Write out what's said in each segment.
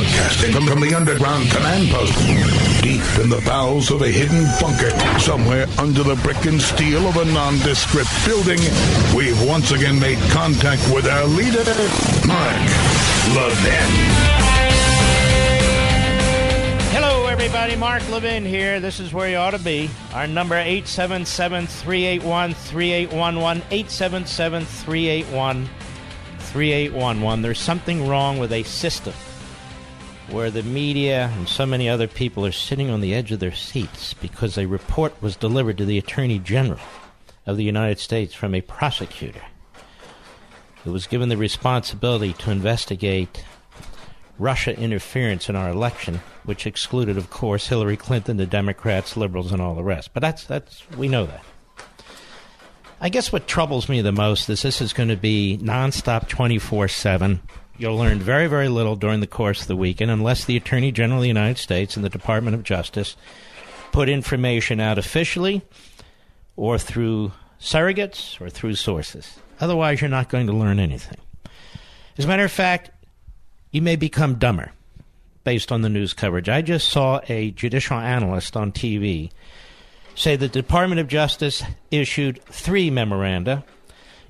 Broadcasting from, the underground command post, deep in the bowels of a hidden bunker, somewhere under the brick and steel of a nondescript building, we've once again made contact with our leader, Mark Levin. Hello, everybody. Mark Levin here. This is where you ought to be. Our number 877 381 3811. 877 381 3811. There's something wrong with a system where the media and so many other people are sitting on the edge of their seats because a report was delivered to the Attorney General of the United States from a prosecutor who was given the responsibility to investigate Russia interference in our election, which excluded, of course, Hillary Clinton, the Democrats, liberals, and all the rest. But that's that's we know that. I guess what troubles me the most is this is going to be nonstop 24 7. You'll learn very, very little during the course of the weekend unless the Attorney General of the United States and the Department of Justice put information out officially or through surrogates or through sources. Otherwise, you're not going to learn anything. As a matter of fact, you may become dumber based on the news coverage. I just saw a judicial analyst on TV say the Department of Justice issued three memoranda.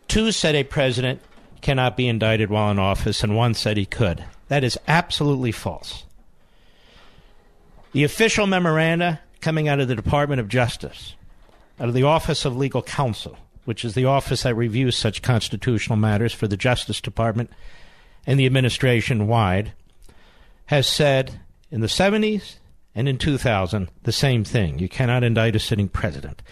Two said a president cannot be indicted while in office, and one said he could. That is absolutely false. The official memoranda coming out of the Department of Justice, out of the Office of Legal Counsel, which is the office that reviews such constitutional matters for the Justice Department and the administration wide, has said in the 70s and in 2000, the same thing. You cannot indict a sitting president.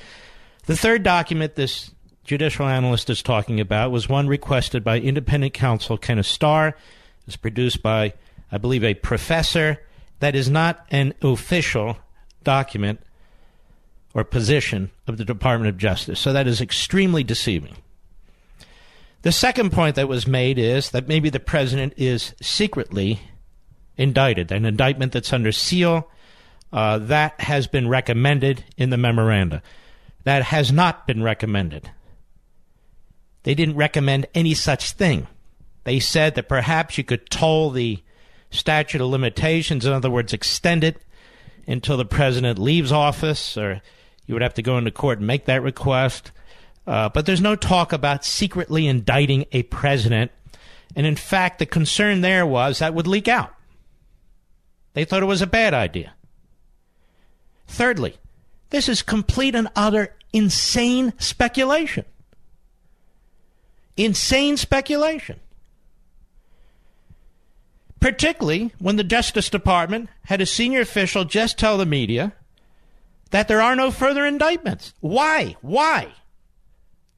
The third document this judicial analyst is talking about was one requested by independent counsel Kenneth Starr. It's produced by, I believe, a professor. That is not an official document or position of the Department of Justice. So that is extremely deceiving. The second point that was made is that maybe the president is secretly indicted, an indictment that's under seal uh, that has been recommended in the memoranda. That has not been recommended. They didn't recommend any such thing. They said that perhaps you could toll the statute of limitations, in other words, extend it until the president leaves office, or you would have to go into court and make that request. Uh, but there's no talk about secretly indicting a president. And in fact, the concern there was that would leak out. They thought it was a bad idea. Thirdly, this is complete and utter insane speculation. Insane speculation. Particularly when the Justice Department had a senior official just tell the media that there are no further indictments. Why? Why?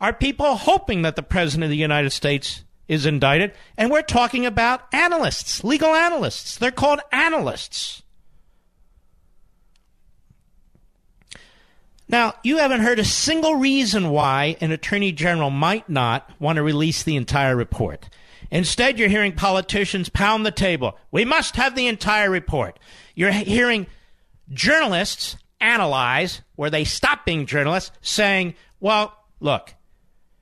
Are people hoping that the President of the United States is indicted? And we're talking about analysts, legal analysts. They're called analysts. Now, you haven't heard a single reason why an attorney general might not want to release the entire report. Instead, you're hearing politicians pound the table. We must have the entire report. You're hearing journalists analyze, where they stop being journalists, saying, well, look,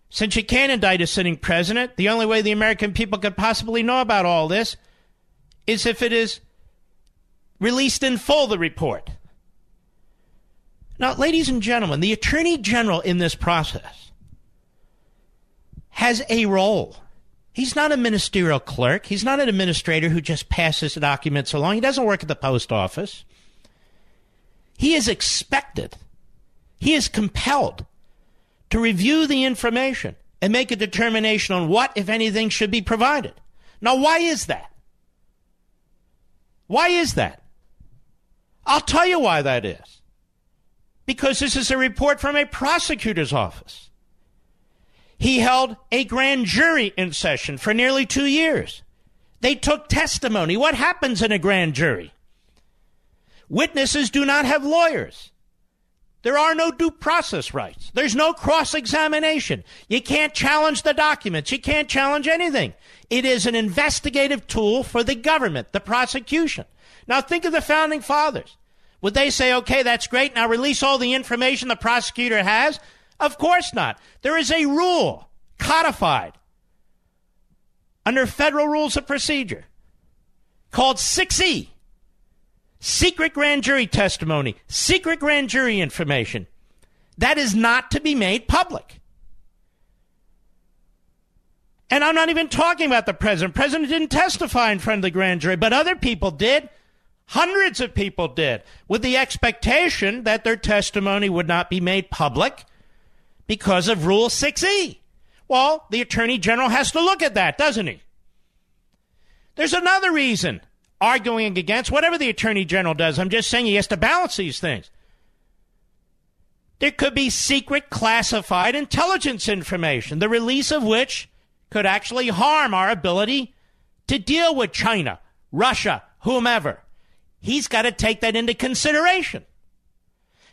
since you can't indict a sitting president, the only way the American people could possibly know about all this is if it is released in full, the report. Now, ladies and gentlemen, the Attorney General in this process has a role. He's not a ministerial clerk. He's not an administrator who just passes documents along. He doesn't work at the post office. He is expected, he is compelled to review the information and make a determination on what, if anything, should be provided. Now, why is that? Why is that? I'll tell you why that is because this is a report from a prosecutor's office. He held a grand jury in session for nearly two years. They took testimony. What happens in a grand jury? Witnesses do not have lawyers. There are no due process rights. There's no cross examination. You can't challenge the documents. You can't challenge anything. It is an investigative tool for the government, the prosecution. Now think of the founding fathers. Would they say, okay, that's great, now release all the information the prosecutor has? Of course not. There is a rule codified under federal rules of procedure called 6E secret grand jury testimony, secret grand jury information. That is not to be made public. And I'm not even talking about the president. The President didn't testify in front of the grand jury, but other people did. Hundreds of people did, with the expectation that their testimony would not be made public because of Rule 6E. Well, the Attorney General has to look at that, doesn't he? There's another reason arguing against whatever the attorney general does. I'm just saying he has to balance these things. There could be secret classified intelligence information, the release of which could actually harm our ability to deal with China, Russia, whomever. He's got to take that into consideration.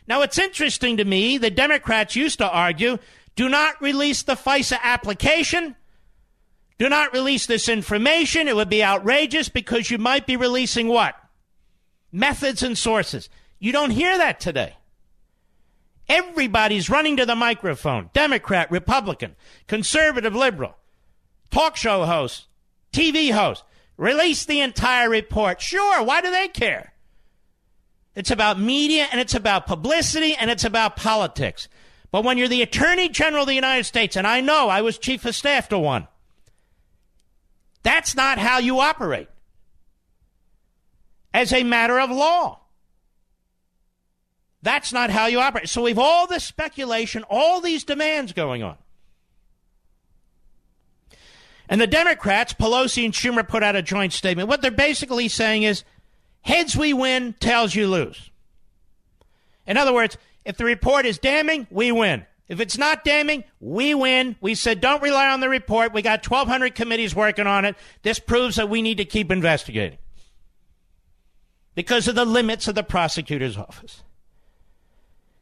Now, it's interesting to me, the Democrats used to argue do not release the FISA application do not release this information. It would be outrageous because you might be releasing what? Methods and sources. You don't hear that today. Everybody's running to the microphone Democrat, Republican, conservative, liberal, talk show host, TV host. Release the entire report. Sure, why do they care? It's about media and it's about publicity and it's about politics. But when you're the Attorney General of the United States, and I know I was Chief of Staff to one, that's not how you operate as a matter of law. That's not how you operate. So we've all this speculation, all these demands going on. And the Democrats, Pelosi and Schumer, put out a joint statement. What they're basically saying is heads we win, tails you lose. In other words, if the report is damning, we win. If it's not damning, we win. We said don't rely on the report. We got 1,200 committees working on it. This proves that we need to keep investigating because of the limits of the prosecutor's office.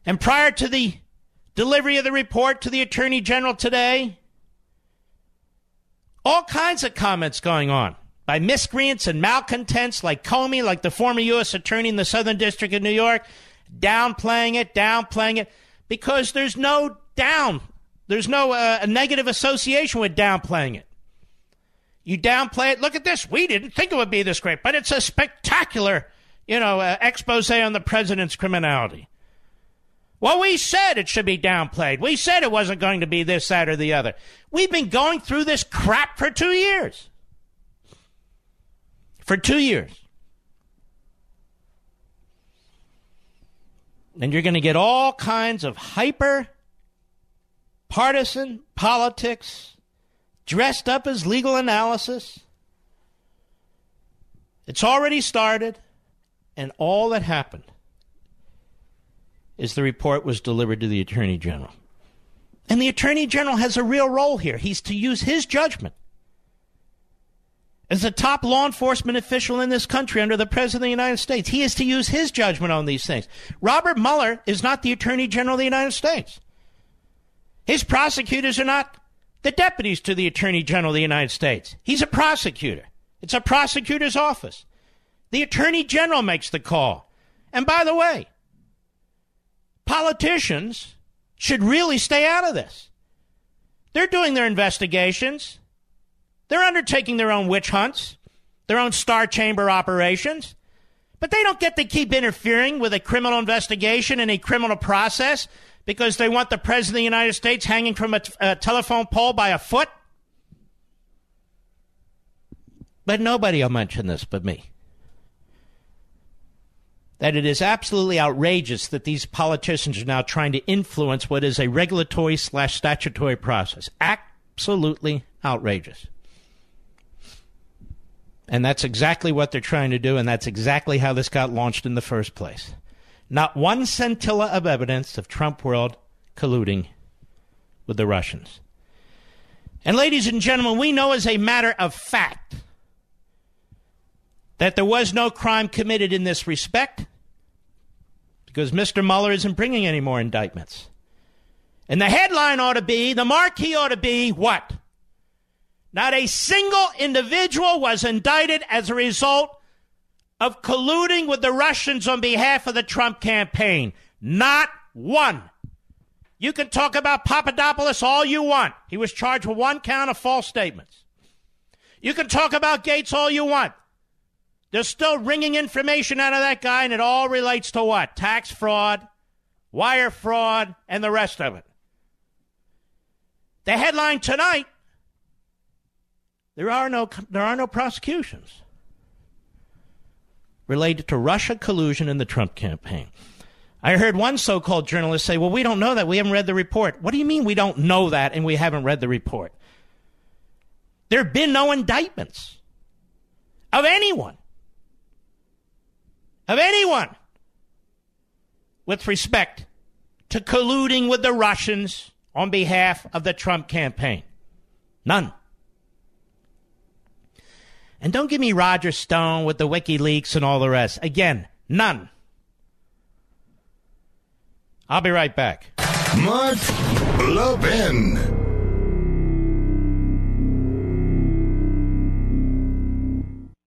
And prior to the delivery of the report to the Attorney General today, all kinds of comments going on by miscreants and malcontents like Comey, like the former U.S. Attorney in the Southern District of New York, downplaying it, downplaying it because there's no down, there's no uh, a negative association with downplaying it. You downplay it. Look at this. We didn't think it would be this great, but it's a spectacular, you know, uh, expose on the president's criminality. Well, we said it should be downplayed. We said it wasn't going to be this, that, or the other. We've been going through this crap for two years. For two years. And you're going to get all kinds of hyper partisan politics dressed up as legal analysis. It's already started, and all that happened is the report was delivered to the Attorney General. And the Attorney General has a real role here. He's to use his judgment as a top law enforcement official in this country under the President of the United States. He is to use his judgment on these things. Robert Mueller is not the Attorney General of the United States. His prosecutors are not the deputies to the Attorney General of the United States. He's a prosecutor. It's a prosecutor's office. The Attorney General makes the call. And by the way, politicians should really stay out of this. They're doing their investigations. They're undertaking their own witch hunts, their own star chamber operations, but they don't get to keep interfering with a criminal investigation and a criminal process because they want the President of the United States hanging from a, t- a telephone pole by a foot. But nobody will mention this but me. That it is absolutely outrageous that these politicians are now trying to influence what is a regulatory slash statutory process. Absolutely outrageous. And that's exactly what they're trying to do, and that's exactly how this got launched in the first place. Not one scintilla of evidence of Trump world colluding with the Russians. And, ladies and gentlemen, we know as a matter of fact that there was no crime committed in this respect because Mr. Mueller isn't bringing any more indictments. And the headline ought to be, the marquee ought to be what? Not a single individual was indicted as a result of colluding with the Russians on behalf of the Trump campaign. Not one. You can talk about Papadopoulos all you want. He was charged with one count of false statements. You can talk about Gates all you want. They're still wringing information out of that guy, and it all relates to what? Tax fraud, wire fraud, and the rest of it. The headline tonight there are no, there are no prosecutions related to Russia collusion in the Trump campaign. I heard one so called journalist say, Well, we don't know that. We haven't read the report. What do you mean we don't know that and we haven't read the report? There have been no indictments of anyone, of anyone, with respect to colluding with the Russians on behalf of the Trump campaign. None. And don't give me Roger Stone with the WikiLeaks and all the rest. Again, none. I'll be right back. Mark Levin.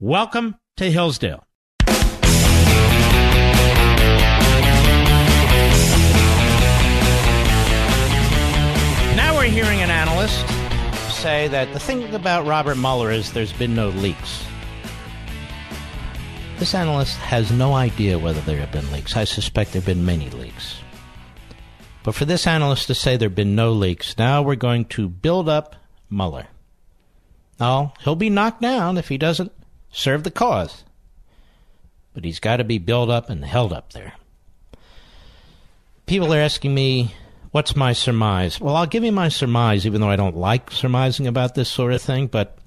Welcome to Hillsdale. Now we're hearing an analyst say that the thing about Robert Mueller is there's been no leaks. This analyst has no idea whether there have been leaks. I suspect there have been many leaks. But for this analyst to say there have been no leaks, now we're going to build up Mueller. Now, he'll be knocked down if he doesn't serve the cause. But he's got to be built up and held up there. People are asking me, what's my surmise? Well, I'll give you my surmise, even though I don't like surmising about this sort of thing, but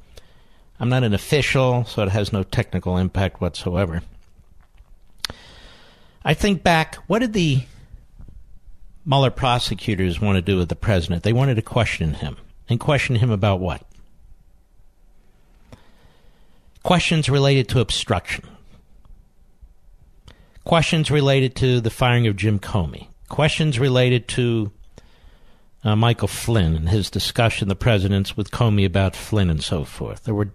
I'm not an official, so it has no technical impact whatsoever. I think back, what did the Mueller prosecutors want to do with the president? They wanted to question him. And question him about what? Questions related to obstruction. Questions related to the firing of Jim Comey. Questions related to uh, Michael Flynn and his discussion, the president's, with Comey about Flynn and so forth. There were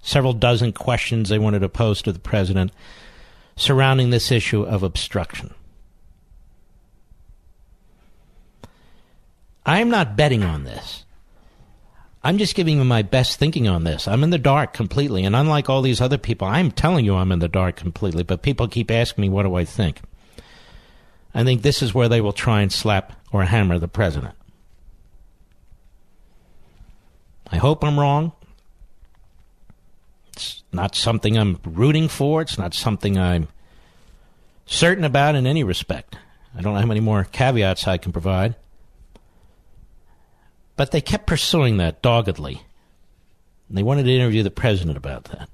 several dozen questions they wanted to pose to the president surrounding this issue of obstruction. I am not betting on this. I'm just giving you my best thinking on this. I'm in the dark completely. And unlike all these other people, I'm telling you I'm in the dark completely. But people keep asking me, what do I think? I think this is where they will try and slap or hammer the president. I hope I'm wrong. It's not something I'm rooting for. It's not something I'm certain about in any respect. I don't know how many more caveats I can provide. But they kept pursuing that doggedly. And they wanted to interview the president about that.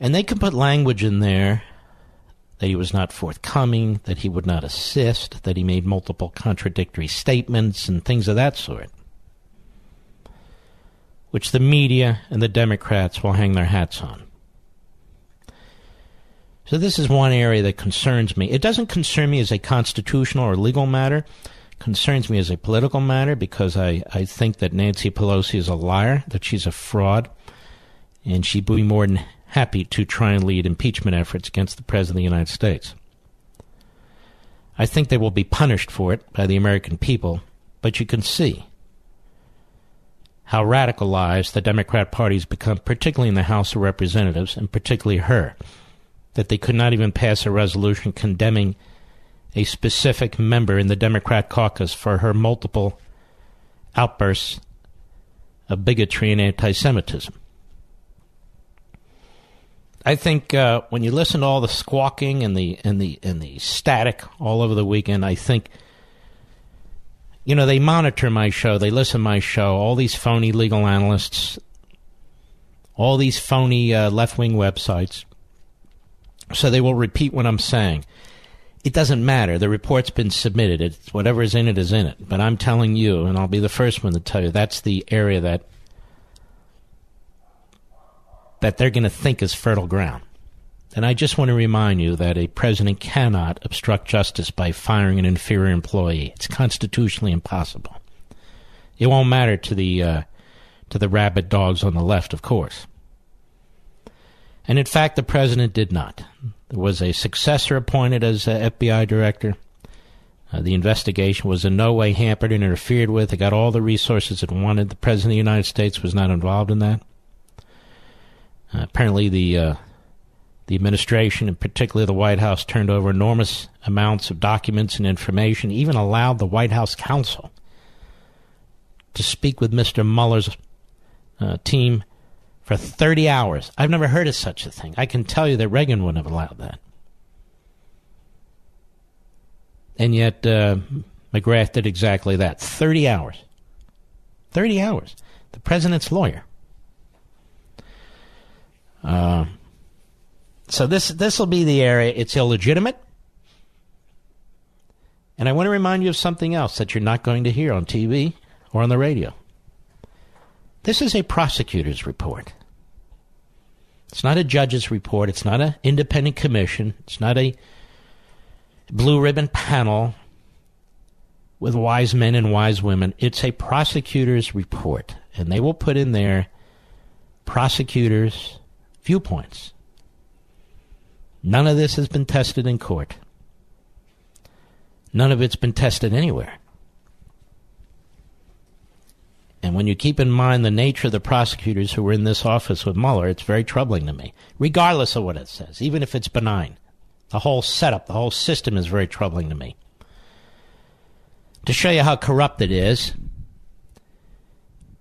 And they could put language in there that he was not forthcoming, that he would not assist, that he made multiple contradictory statements, and things of that sort, which the media and the Democrats will hang their hats on. So, this is one area that concerns me. It doesn't concern me as a constitutional or legal matter concerns me as a political matter because I, I think that Nancy Pelosi is a liar, that she's a fraud, and she'd be more than happy to try and lead impeachment efforts against the President of the United States. I think they will be punished for it by the American people, but you can see how radicalized the Democrat Party has become, particularly in the House of Representatives, and particularly her, that they could not even pass a resolution condemning a specific member in the Democrat caucus for her multiple outbursts of bigotry and anti Semitism. I think uh, when you listen to all the squawking and the and the and the static all over the weekend, I think you know they monitor my show, they listen to my show. All these phony legal analysts, all these phony uh, left wing websites, so they will repeat what I'm saying. It doesn't matter. The report's been submitted. It's whatever is in it is in it. But I'm telling you, and I'll be the first one to tell you, that's the area that that they're going to think is fertile ground. And I just want to remind you that a president cannot obstruct justice by firing an inferior employee. It's constitutionally impossible. It won't matter to the uh, to the rabid dogs on the left, of course. And in fact, the president did not. There was a successor appointed as uh, FBI director. Uh, the investigation was in no way hampered and interfered with. It got all the resources it wanted. The president of the United States was not involved in that. Uh, apparently, the uh, the administration, and particularly the White House, turned over enormous amounts of documents and information. Even allowed the White House counsel to speak with Mr. Mueller's uh, team for 30 hours. I've never heard of such a thing. I can tell you that Reagan wouldn't have allowed that. And yet, uh, McGahn did exactly that 30 hours. 30 hours. The president's lawyer. Uh, so this this will be the area. It's illegitimate, and I want to remind you of something else that you're not going to hear on TV or on the radio. This is a prosecutor's report. It's not a judge's report. It's not an independent commission. It's not a blue ribbon panel with wise men and wise women. It's a prosecutor's report. And they will put in there prosecutors' viewpoints. None of this has been tested in court. None of it's been tested anywhere. And when you keep in mind the nature of the prosecutors who were in this office with Mueller, it's very troubling to me, regardless of what it says, even if it's benign. The whole setup, the whole system is very troubling to me. To show you how corrupt it is,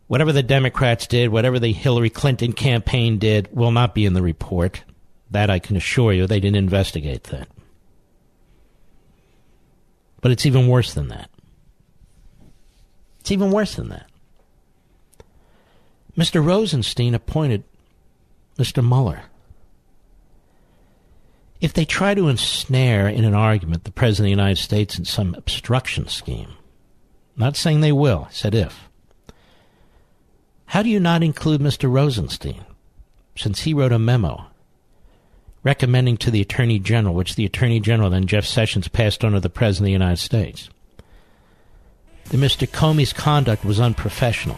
whatever the Democrats did, whatever the Hillary Clinton campaign did, will not be in the report. That I can assure you, they didn't investigate that. But it's even worse than that. It's even worse than that. Mr. Rosenstein appointed Mr. Mueller. If they try to ensnare in an argument the President of the United States in some obstruction scheme, not saying they will, I said if, how do you not include Mr. Rosenstein, since he wrote a memo recommending to the Attorney General, which the Attorney General, then Jeff Sessions, passed on to the President of the United States, that Mr. Comey's conduct was unprofessional.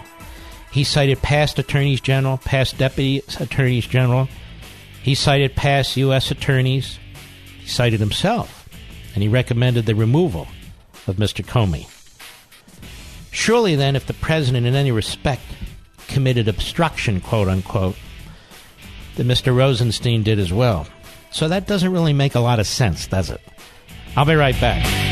He cited past attorneys general, past deputy attorneys general. He cited past U.S. attorneys. He cited himself. And he recommended the removal of Mr. Comey. Surely, then, if the president in any respect committed obstruction, quote unquote, that Mr. Rosenstein did as well. So that doesn't really make a lot of sense, does it? I'll be right back.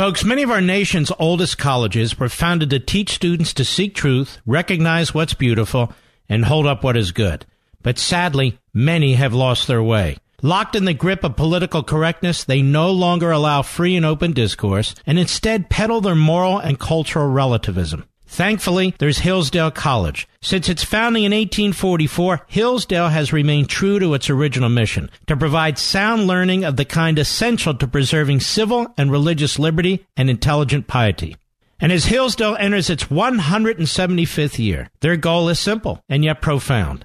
Folks, many of our nation's oldest colleges were founded to teach students to seek truth, recognize what's beautiful, and hold up what is good. But sadly, many have lost their way. Locked in the grip of political correctness, they no longer allow free and open discourse and instead peddle their moral and cultural relativism. Thankfully, there's Hillsdale College. Since its founding in 1844, Hillsdale has remained true to its original mission to provide sound learning of the kind essential to preserving civil and religious liberty and intelligent piety. And as Hillsdale enters its 175th year, their goal is simple and yet profound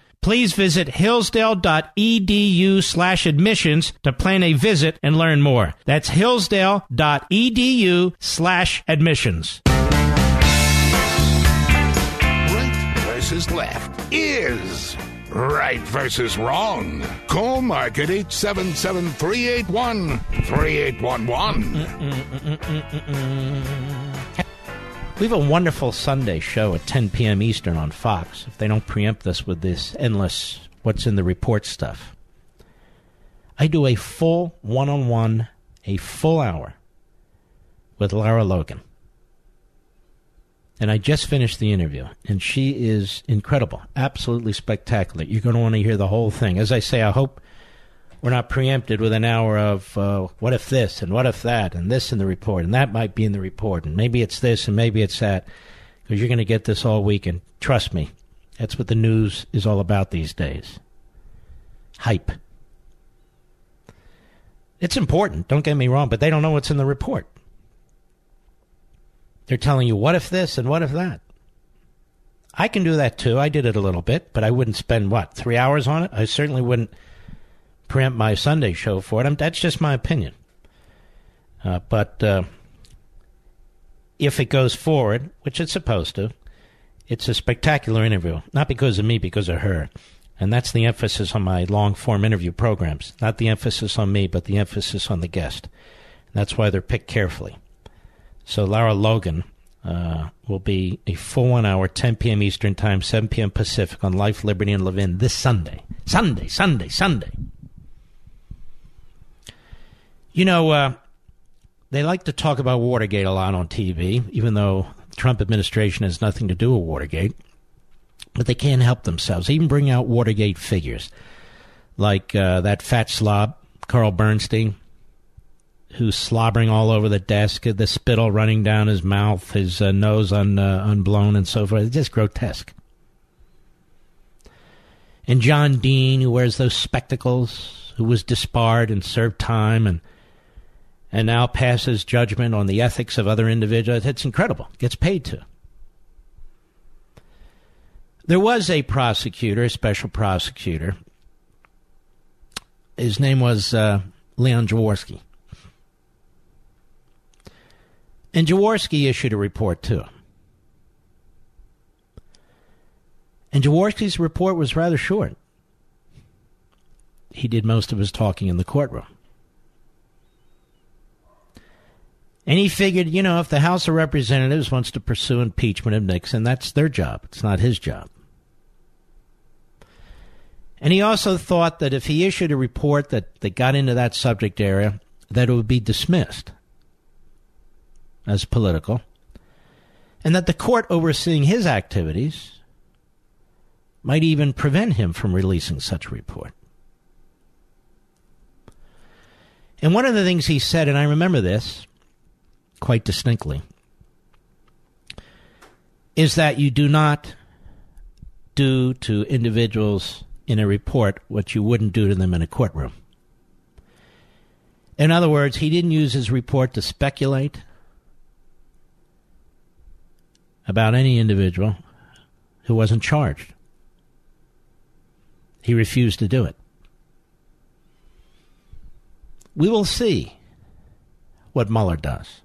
please visit hillsdale.edu slash admissions to plan a visit and learn more. That's hillsdale.edu slash admissions. Right versus left is right versus wrong. Call Mark at 877 381 3811. We have a wonderful Sunday show at 10 p.m. Eastern on Fox, if they don't preempt us with this endless what's in the report stuff. I do a full one on one, a full hour with Lara Logan. And I just finished the interview, and she is incredible, absolutely spectacular. You're going to want to hear the whole thing. As I say, I hope we're not preempted with an hour of uh, what if this and what if that and this in the report and that might be in the report and maybe it's this and maybe it's that. Because you're going to get this all week and trust me that's what the news is all about these days. Hype. It's important don't get me wrong but they don't know what's in the report. They're telling you what if this and what if that? I can do that too. I did it a little bit but i wouldn't spend what three hours on it? I certainly wouldn't preempt my Sunday show for it. I'm, that's just my opinion. Uh, but uh, if it goes forward, which it's supposed to, it's a spectacular interview. Not because of me, because of her. And that's the emphasis on my long form interview programs. Not the emphasis on me, but the emphasis on the guest. And that's why they're picked carefully. So Lara Logan uh, will be a full one hour, 10 p.m. Eastern Time, 7 p.m. Pacific on Life, Liberty, and Levin this Sunday. Sunday, Sunday, Sunday. You know, uh, they like to talk about Watergate a lot on TV, even though the Trump administration has nothing to do with Watergate. But they can't help themselves. They even bring out Watergate figures, like uh, that fat slob, Carl Bernstein, who's slobbering all over the desk, the spittle running down his mouth, his uh, nose un, uh, unblown, and so forth. It's just grotesque. And John Dean, who wears those spectacles, who was disbarred and served time and and now passes judgment on the ethics of other individuals. It's incredible. Gets paid to. There was a prosecutor, a special prosecutor. His name was uh, Leon Jaworski. And Jaworski issued a report too. And Jaworski's report was rather short. He did most of his talking in the courtroom. And he figured, you know, if the House of Representatives wants to pursue impeachment of Nixon, that's their job. It's not his job. And he also thought that if he issued a report that, that got into that subject area, that it would be dismissed as political, and that the court overseeing his activities might even prevent him from releasing such a report. And one of the things he said, and I remember this, quite distinctly is that you do not do to individuals in a report what you wouldn't do to them in a courtroom. In other words, he didn't use his report to speculate about any individual who wasn't charged. He refused to do it. We will see what Mueller does.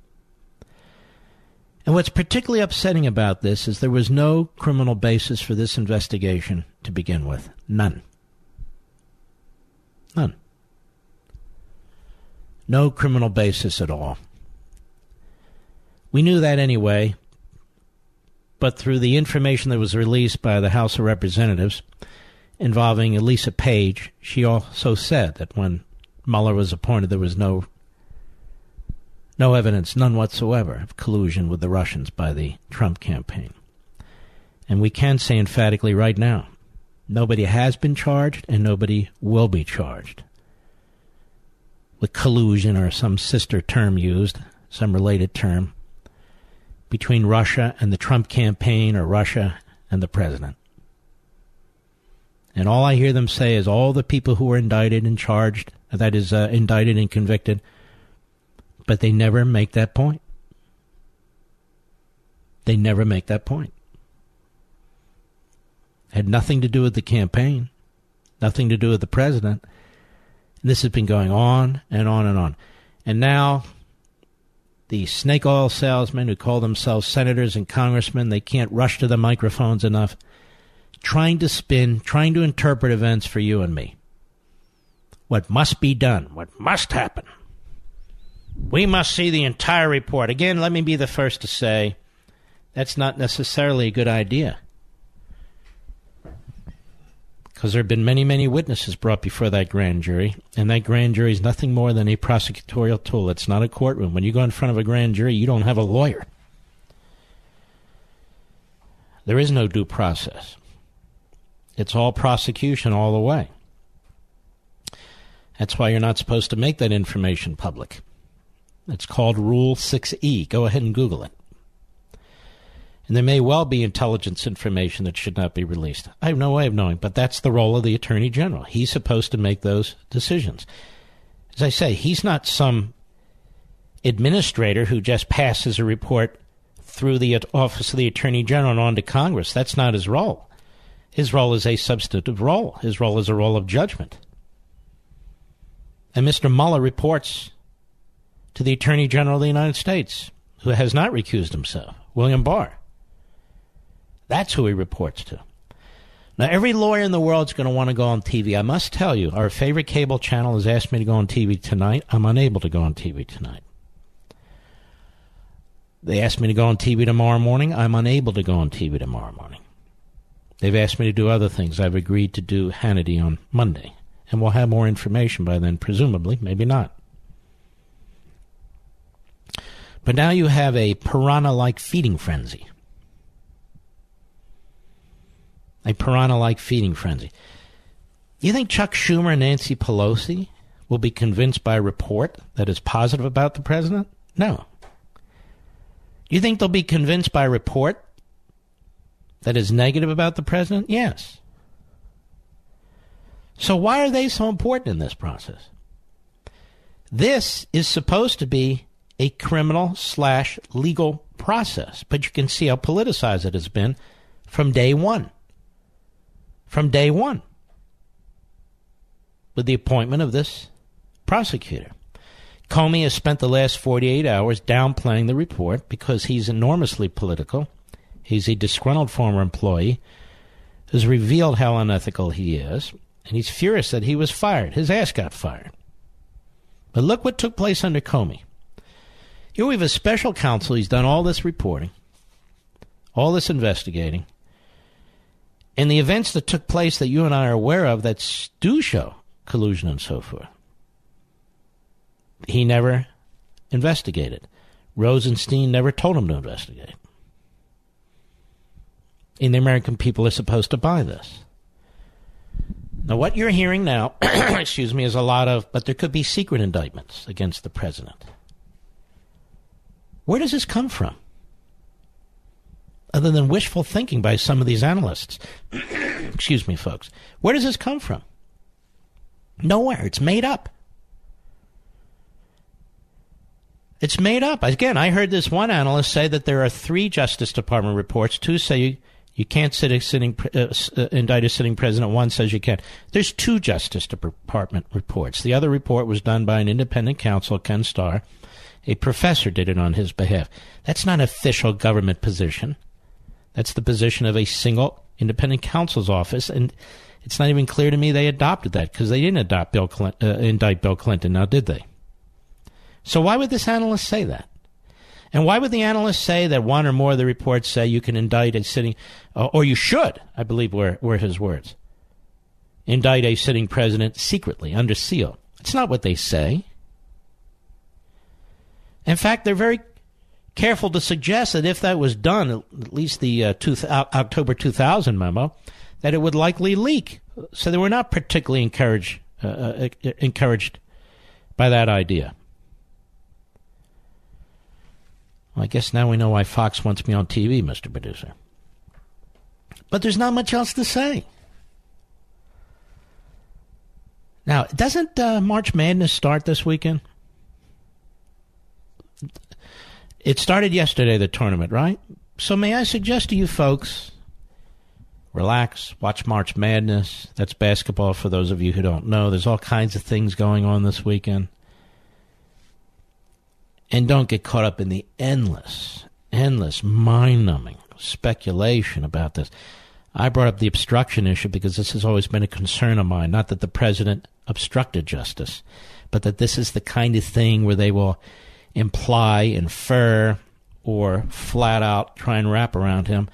And what's particularly upsetting about this is there was no criminal basis for this investigation to begin with. None. None. No criminal basis at all. We knew that anyway, but through the information that was released by the House of Representatives involving Elisa Page, she also said that when Mueller was appointed, there was no no evidence, none whatsoever, of collusion with the Russians by the Trump campaign. And we can say emphatically right now nobody has been charged and nobody will be charged. with collusion or some sister term used, some related term, between Russia and the Trump campaign or Russia and the president. And all I hear them say is all the people who were indicted and charged, that is, uh, indicted and convicted, but they never make that point. They never make that point. Had nothing to do with the campaign, nothing to do with the president. And this has been going on and on and on. And now the snake oil salesmen who call themselves senators and congressmen, they can't rush to the microphones enough, trying to spin, trying to interpret events for you and me. What must be done, what must happen. We must see the entire report. Again, let me be the first to say that's not necessarily a good idea. Because there have been many, many witnesses brought before that grand jury, and that grand jury is nothing more than a prosecutorial tool. It's not a courtroom. When you go in front of a grand jury, you don't have a lawyer. There is no due process. It's all prosecution all the way. That's why you're not supposed to make that information public. It's called Rule 6E. Go ahead and Google it. And there may well be intelligence information that should not be released. I have no way of knowing, but that's the role of the Attorney General. He's supposed to make those decisions. As I say, he's not some administrator who just passes a report through the office of the Attorney General and on to Congress. That's not his role. His role is a substantive role. His role is a role of judgment. And Mr. Mueller reports to the Attorney General of the United States, who has not recused himself, William Barr. That's who he reports to. Now, every lawyer in the world is going to want to go on TV. I must tell you, our favorite cable channel has asked me to go on TV tonight. I'm unable to go on TV tonight. They asked me to go on TV tomorrow morning. I'm unable to go on TV tomorrow morning. They've asked me to do other things. I've agreed to do Hannity on Monday. And we'll have more information by then, presumably, maybe not. But now you have a piranha like feeding frenzy. a piranha like feeding frenzy. You think Chuck Schumer and Nancy Pelosi will be convinced by a report that is positive about the president? No. You think they'll be convinced by a report that is negative about the president? Yes. So why are they so important in this process? This is supposed to be a criminal slash legal process, but you can see how politicized it has been from day one from day one with the appointment of this prosecutor. Comey has spent the last 48 hours downplaying the report because he's enormously political. He's a disgruntled former employee who's revealed how unethical he is, and he's furious that he was fired. His ass got fired. But look what took place under Comey. Here we have a special counsel. He's done all this reporting, all this investigating, and the events that took place that you and I are aware of that do show collusion and so forth. He never investigated. Rosenstein never told him to investigate. And the American people are supposed to buy this. Now, what you're hearing now, excuse me, is a lot of, but there could be secret indictments against the president. Where does this come from? other than wishful thinking by some of these analysts. Excuse me, folks. Where does this come from? Nowhere. It's made up. It's made up. Again, I heard this one analyst say that there are three Justice Department reports. Two say you, you can't sit a sitting, uh, uh, indict a sitting president. One says you can. There's two Justice Department reports. The other report was done by an independent counsel, Ken Starr. A professor did it on his behalf. That's not an official government position. That's the position of a single independent counsel's office, and it's not even clear to me they adopted that because they didn't adopt Bill Clinton, uh, indict Bill Clinton, now did they? So why would this analyst say that? And why would the analyst say that one or more of the reports say you can indict a sitting, uh, or you should, I believe were, were his words, indict a sitting president secretly under seal? It's not what they say. In fact, they're very careful to suggest that if that was done, at least the uh, two, October 2000 memo, that it would likely leak. So they were not particularly encouraged uh, uh, encouraged by that idea. Well, I guess now we know why Fox wants me on TV, Mr. Producer. But there's not much else to say. Now, doesn't uh, March Madness start this weekend? It started yesterday, the tournament, right? So, may I suggest to you folks relax, watch March Madness. That's basketball for those of you who don't know. There's all kinds of things going on this weekend. And don't get caught up in the endless, endless, mind numbing speculation about this. I brought up the obstruction issue because this has always been a concern of mine. Not that the president obstructed justice, but that this is the kind of thing where they will imply, infer, or flat out try and wrap around him,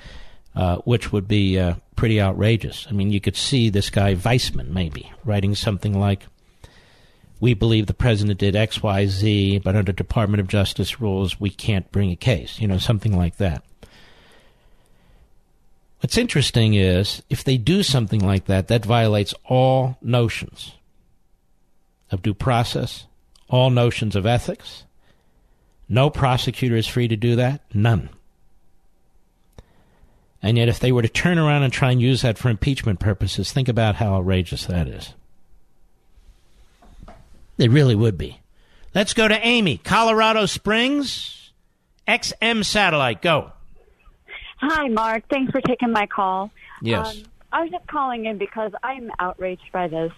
uh, which would be uh, pretty outrageous. I mean, you could see this guy Weissmann maybe writing something like, we believe the president did X, Y, Z, but under Department of Justice rules, we can't bring a case. You know, something like that. What's interesting is if they do something like that, that violates all notions of due process, all notions of ethics. No prosecutor is free to do that. None. And yet, if they were to turn around and try and use that for impeachment purposes, think about how outrageous that is. They really would be. Let's go to Amy, Colorado Springs, XM Satellite. Go. Hi, Mark. Thanks for taking my call. Yes. Um, I was just calling in because I'm outraged by this.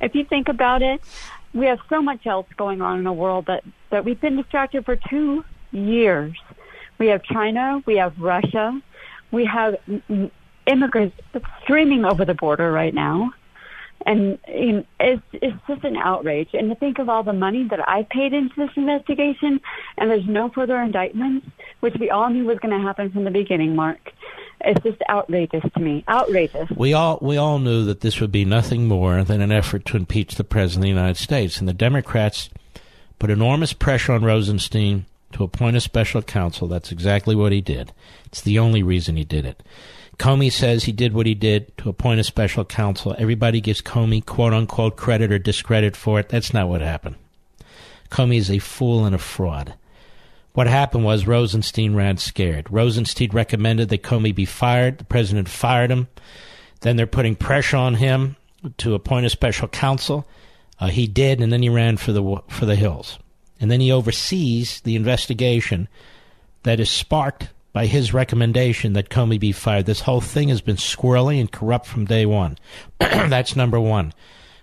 If you think about it, we have so much else going on in the world that, that we've been distracted for two years. We have China, we have Russia, we have immigrants streaming over the border right now and you know, it's it's just an outrage. And to think of all the money that I paid into this investigation, and there's no further indictments, which we all knew was going to happen from the beginning. Mark, it's just outrageous to me. Outrageous. We all we all knew that this would be nothing more than an effort to impeach the president of the United States, and the Democrats put enormous pressure on Rosenstein to appoint a special counsel. That's exactly what he did. It's the only reason he did it. Comey says he did what he did to appoint a special counsel. Everybody gives Comey quote unquote credit or discredit for it. That's not what happened. Comey is a fool and a fraud. What happened was Rosenstein ran scared. Rosenstein recommended that Comey be fired. The president fired him. Then they're putting pressure on him to appoint a special counsel. Uh, he did, and then he ran for the for the hills. And then he oversees the investigation that is sparked by his recommendation that Comey be fired. This whole thing has been squirrely and corrupt from day one. That's number one.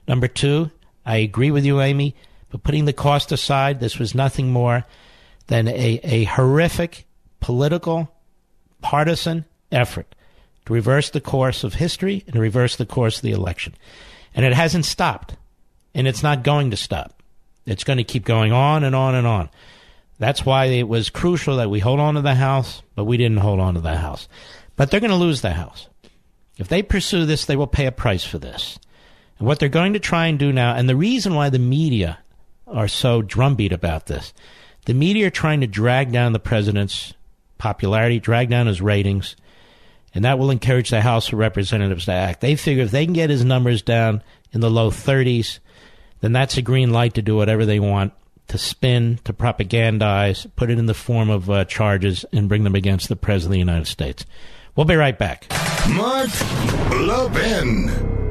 Number two, I agree with you, Amy, but putting the cost aside, this was nothing more than a, a horrific political, partisan effort to reverse the course of history and reverse the course of the election. And it hasn't stopped, and it's not going to stop. It's going to keep going on and on and on. That's why it was crucial that we hold on to the House, but we didn't hold on to the House. But they're going to lose the House. If they pursue this, they will pay a price for this. And what they're going to try and do now, and the reason why the media are so drumbeat about this, the media are trying to drag down the president's popularity, drag down his ratings, and that will encourage the House of Representatives to act. They figure if they can get his numbers down in the low 30s, then that's a green light to do whatever they want to spin, to propagandize, put it in the form of uh, charges, and bring them against the President of the United States. We'll be right back. Mark Levin.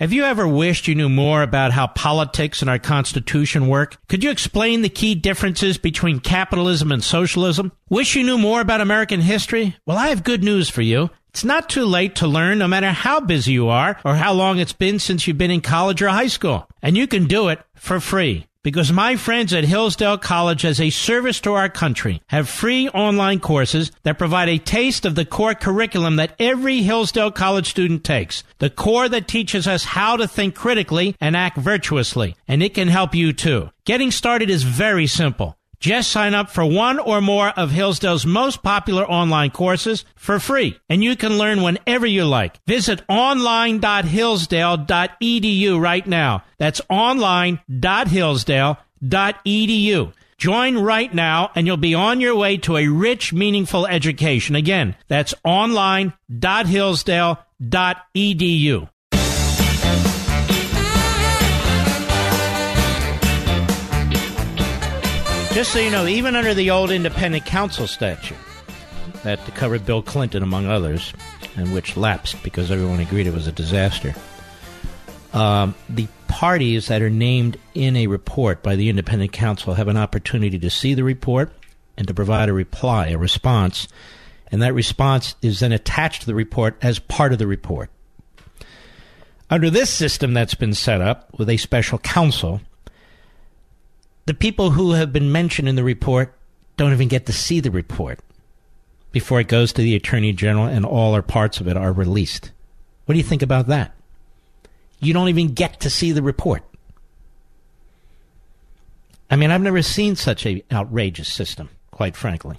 Have you ever wished you knew more about how politics and our Constitution work? Could you explain the key differences between capitalism and socialism? Wish you knew more about American history? Well, I have good news for you. It's not too late to learn no matter how busy you are or how long it's been since you've been in college or high school. And you can do it for free. Because my friends at Hillsdale College, as a service to our country, have free online courses that provide a taste of the core curriculum that every Hillsdale College student takes. The core that teaches us how to think critically and act virtuously. And it can help you too. Getting started is very simple. Just sign up for one or more of Hillsdale's most popular online courses for free, and you can learn whenever you like. Visit online.hillsdale.edu right now. That's online.hillsdale.edu. Join right now, and you'll be on your way to a rich, meaningful education. Again, that's online.hillsdale.edu. Just so you know, even under the old independent counsel statute that covered Bill Clinton, among others, and which lapsed because everyone agreed it was a disaster, um, the parties that are named in a report by the independent counsel have an opportunity to see the report and to provide a reply, a response, and that response is then attached to the report as part of the report. Under this system that's been set up with a special counsel, the people who have been mentioned in the report don't even get to see the report before it goes to the Attorney General and all or parts of it are released. What do you think about that? You don't even get to see the report. I mean, I've never seen such an outrageous system, quite frankly.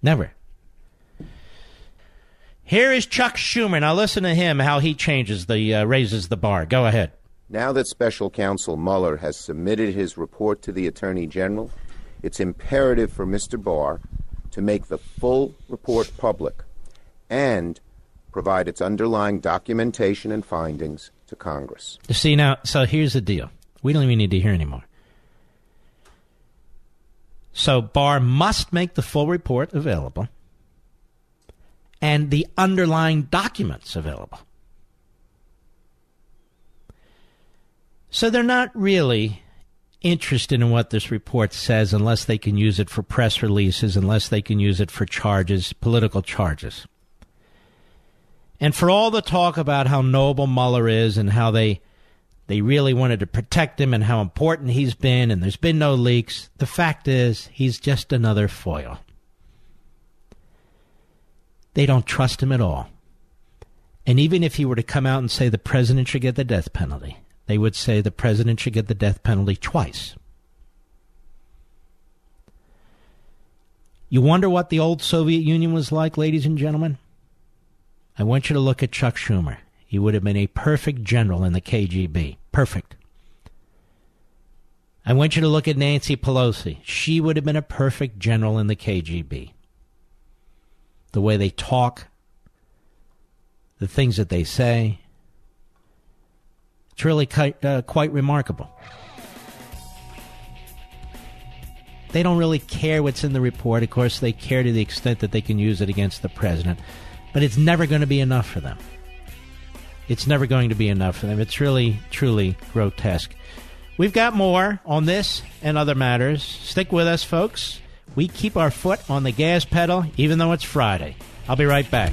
Never. Here is Chuck Schumer. Now listen to him how he changes the uh, raises the bar. Go ahead. Now that special counsel Mueller has submitted his report to the Attorney General, it's imperative for Mr. Barr to make the full report public and provide its underlying documentation and findings to Congress. See now, so here's the deal. We don't even need to hear anymore. So Barr must make the full report available and the underlying documents available. So they're not really interested in what this report says unless they can use it for press releases, unless they can use it for charges, political charges. And for all the talk about how noble Mueller is and how they they really wanted to protect him and how important he's been and there's been no leaks, the fact is he's just another foil. They don't trust him at all. And even if he were to come out and say the president should get the death penalty, they would say the president should get the death penalty twice. You wonder what the old Soviet Union was like, ladies and gentlemen? I want you to look at Chuck Schumer. He would have been a perfect general in the KGB. Perfect. I want you to look at Nancy Pelosi. She would have been a perfect general in the KGB. The way they talk, the things that they say, it's really quite, uh, quite remarkable. They don't really care what's in the report. Of course, they care to the extent that they can use it against the president. But it's never going to be enough for them. It's never going to be enough for them. It's really, truly grotesque. We've got more on this and other matters. Stick with us, folks. We keep our foot on the gas pedal even though it's Friday. I'll be right back.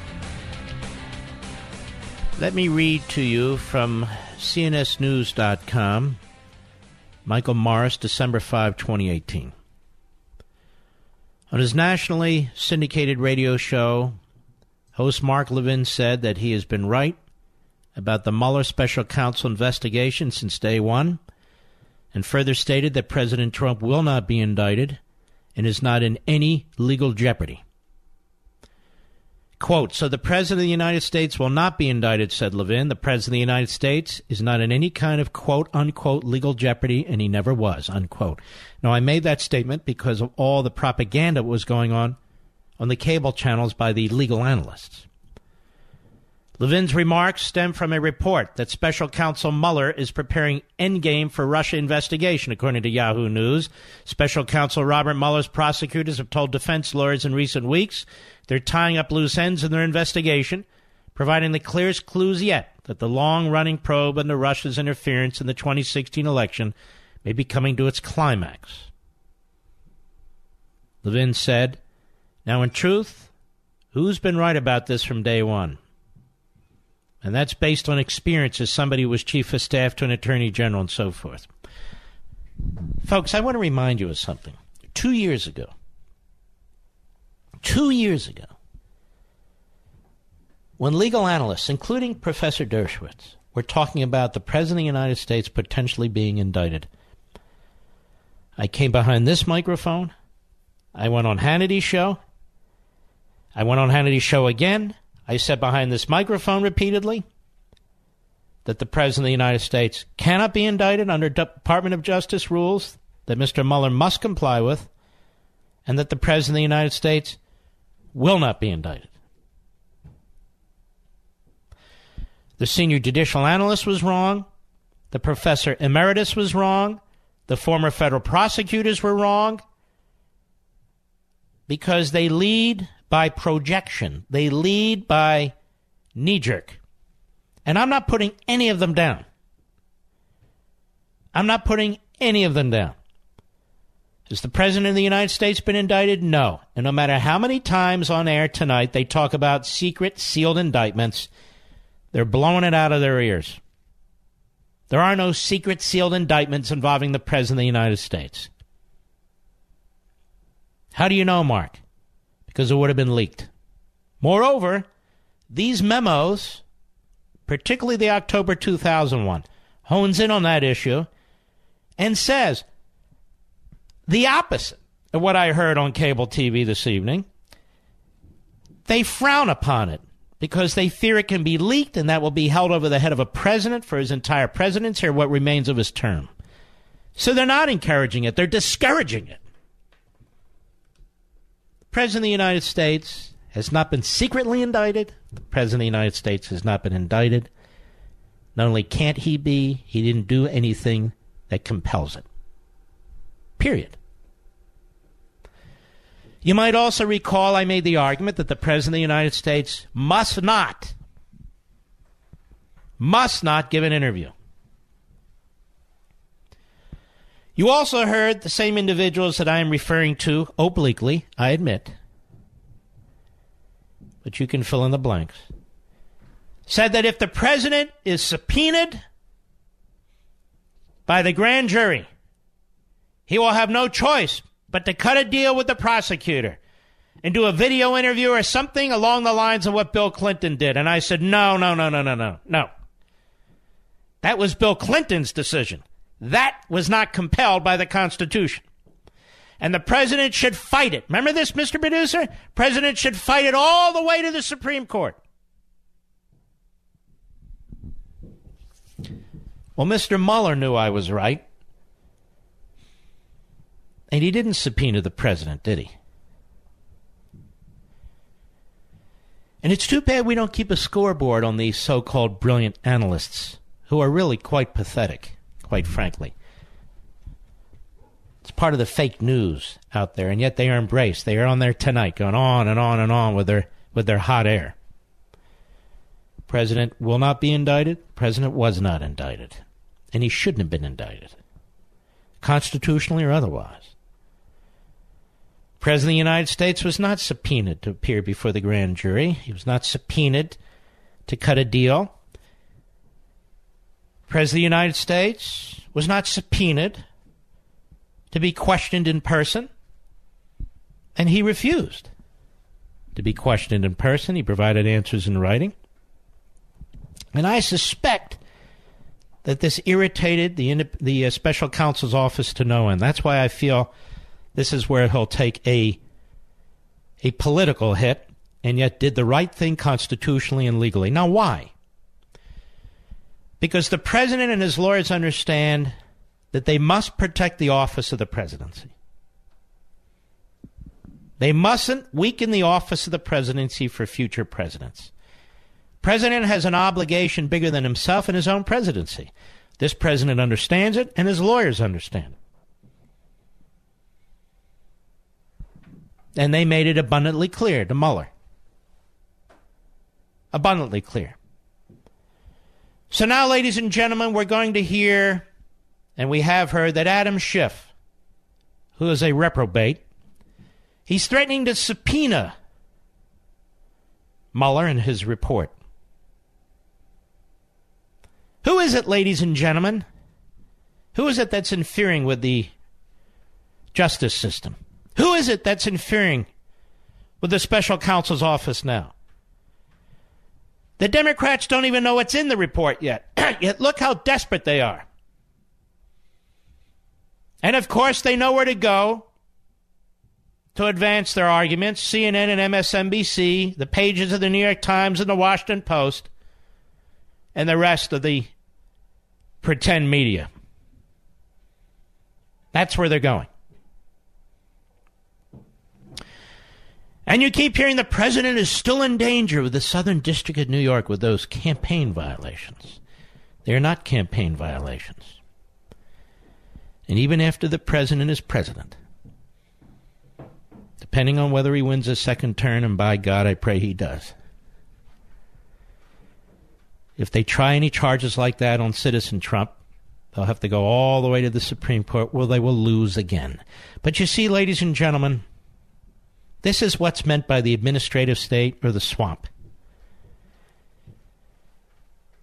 Let me read to you from CNSNews.com. Michael Morris, December 5, 2018. On his nationally syndicated radio show, host Mark Levin said that he has been right about the Mueller special counsel investigation since day one, and further stated that President Trump will not be indicted and is not in any legal jeopardy. Quote, so the President of the United States will not be indicted, said Levin. The President of the United States is not in any kind of quote unquote legal jeopardy, and he never was, unquote. Now, I made that statement because of all the propaganda that was going on on the cable channels by the legal analysts. Levin's remarks stem from a report that Special Counsel Mueller is preparing endgame for Russia investigation, according to Yahoo News. Special Counsel Robert Mueller's prosecutors have told defense lawyers in recent weeks they're tying up loose ends in their investigation, providing the clearest clues yet that the long running probe into Russia's interference in the 2016 election may be coming to its climax. Levin said, Now, in truth, who's been right about this from day one? And that's based on experience as somebody who was chief of staff to an attorney general and so forth. Folks, I want to remind you of something. Two years ago, two years ago, when legal analysts, including Professor Dershowitz, were talking about the President of the United States potentially being indicted, I came behind this microphone. I went on Hannity's show. I went on Hannity's show again. I said behind this microphone repeatedly that the President of the United States cannot be indicted under Department of Justice rules that Mr. Mueller must comply with, and that the President of the United States will not be indicted. The senior judicial analyst was wrong. The professor emeritus was wrong. The former federal prosecutors were wrong because they lead by projection, they lead by knee jerk. And I'm not putting any of them down. I'm not putting any of them down. Has the President of the United States been indicted? No. And no matter how many times on air tonight they talk about secret, sealed indictments, they're blowing it out of their ears. There are no secret, sealed indictments involving the President of the United States. How do you know, Mark? Because it would have been leaked. Moreover, these memos particularly the October 2001, hones in on that issue and says the opposite of what I heard on cable TV this evening. They frown upon it because they fear it can be leaked and that will be held over the head of a president for his entire presidency or what remains of his term. So they're not encouraging it, they're discouraging it. President of the United States has not been secretly indicted. The President of the United States has not been indicted. Not only can't he be, he didn't do anything that compels it. Period. You might also recall I made the argument that the President of the United States must not, must not give an interview. You also heard the same individuals that I am referring to obliquely, I admit, but you can fill in the blanks, said that if the president is subpoenaed by the grand jury, he will have no choice but to cut a deal with the prosecutor and do a video interview or something along the lines of what Bill Clinton did. And I said, no, no, no, no, no, no, no. That was Bill Clinton's decision. That was not compelled by the Constitution and the president should fight it. Remember this, Mr. Producer? President should fight it all the way to the Supreme Court. Well, Mr. Mueller knew I was right. And he didn't subpoena the president, did he? And it's too bad we don't keep a scoreboard on these so called brilliant analysts, who are really quite pathetic, quite frankly. It's part of the fake news out there, and yet they are embraced. They are on there tonight, going on and on and on with their with their hot air. President will not be indicted. President was not indicted, and he shouldn't have been indicted, constitutionally or otherwise. President of the United States was not subpoenaed to appear before the grand jury. He was not subpoenaed to cut a deal. President of the United States was not subpoenaed to be questioned in person, and he refused to be questioned in person. He provided answers in writing. And I suspect that this irritated the, the uh, special counsel's office to no end. That's why I feel this is where he'll take a, a political hit and yet did the right thing constitutionally and legally. Now, why? Because the president and his lawyers understand that they must protect the office of the presidency. They mustn't weaken the office of the presidency for future presidents. President has an obligation bigger than himself and his own presidency. This president understands it, and his lawyers understand it. And they made it abundantly clear to Mueller. Abundantly clear. So now, ladies and gentlemen, we're going to hear and we have heard that Adam Schiff, who is a reprobate, he's threatening to subpoena Mueller and his report. Who is it, ladies and gentlemen? Who is it that's interfering with the justice system? Who is it that's interfering with the special counsel's office now? The Democrats don't even know what's in the report yet. yet look how desperate they are. And of course, they know where to go to advance their arguments. CNN and MSNBC, the pages of the New York Times and the Washington Post, and the rest of the pretend media. That's where they're going. And you keep hearing the president is still in danger with the Southern District of New York with those campaign violations. They are not campaign violations. And even after the president is president, depending on whether he wins a second term, and by God, I pray he does. If they try any charges like that on Citizen Trump, they'll have to go all the way to the Supreme Court where they will lose again. But you see, ladies and gentlemen, this is what's meant by the administrative state or the swamp.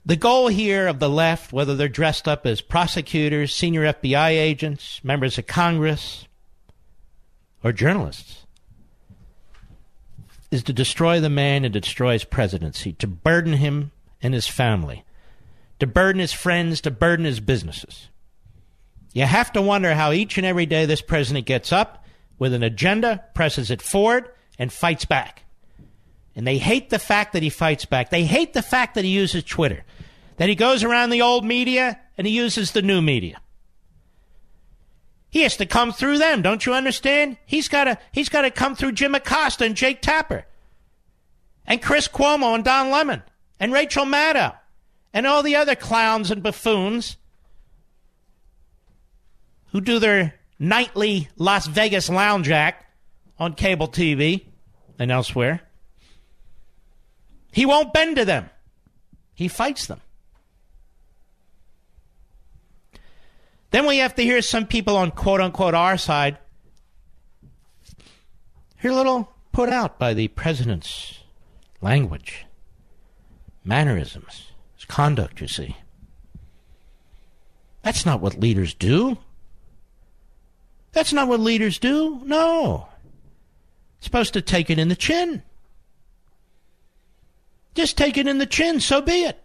The goal here of the left, whether they're dressed up as prosecutors, senior FBI agents, members of Congress, or journalists, is to destroy the man and destroy his presidency, to burden him and his family, to burden his friends, to burden his businesses. You have to wonder how each and every day this president gets up with an agenda, presses it forward, and fights back. And they hate the fact that he fights back. They hate the fact that he uses Twitter, that he goes around the old media and he uses the new media. He has to come through them, don't you understand? He's got to he's got to come through Jim Acosta and Jake Tapper, and Chris Cuomo and Don Lemon and Rachel Maddow and all the other clowns and buffoons who do their nightly Las Vegas lounge act on cable TV and elsewhere. He won't bend to them. He fights them. Then we have to hear some people on quote unquote our side here a little put out by the president's language, mannerisms, his conduct, you see. That's not what leaders do. That's not what leaders do. No. Supposed to take it in the chin. Just take it in the chin, so be it.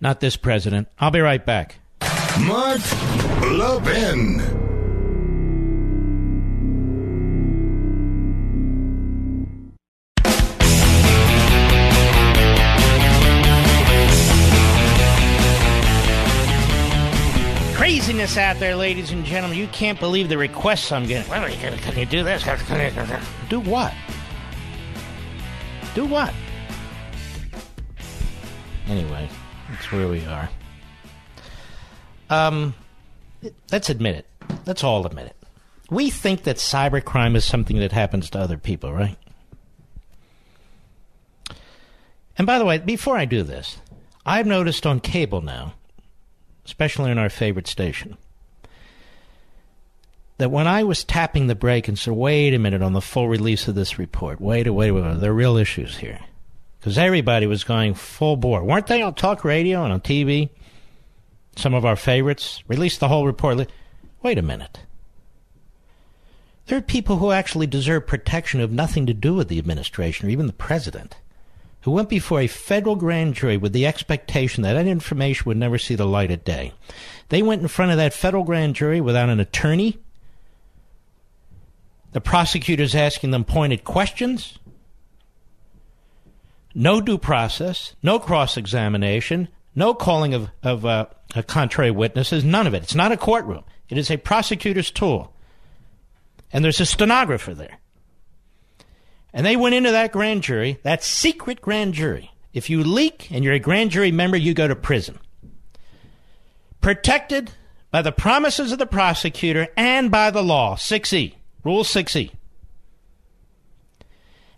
Not this president. I'll be right back. Mark Levin. Craziness out there, ladies and gentlemen. You can't believe the requests I'm getting. Well, can you do this? Do what? Do what? Anyway. That's where we are. Um, let's admit it. Let's all admit it. We think that cybercrime is something that happens to other people, right? And by the way, before I do this, I've noticed on cable now, especially on our favorite station, that when I was tapping the brake and said, wait a minute on the full release of this report, wait a wait a minute, there are real issues here because everybody was going full bore. Weren't they on talk radio and on TV? Some of our favorites released the whole report. Wait a minute. There are people who actually deserve protection who have nothing to do with the administration or even the president, who went before a federal grand jury with the expectation that that information would never see the light of day. They went in front of that federal grand jury without an attorney. The prosecutors asking them pointed questions no due process, no cross examination, no calling of, of uh, contrary witnesses, none of it. It's not a courtroom, it is a prosecutor's tool. And there's a stenographer there. And they went into that grand jury, that secret grand jury. If you leak and you're a grand jury member, you go to prison. Protected by the promises of the prosecutor and by the law. 6E, Rule 6E.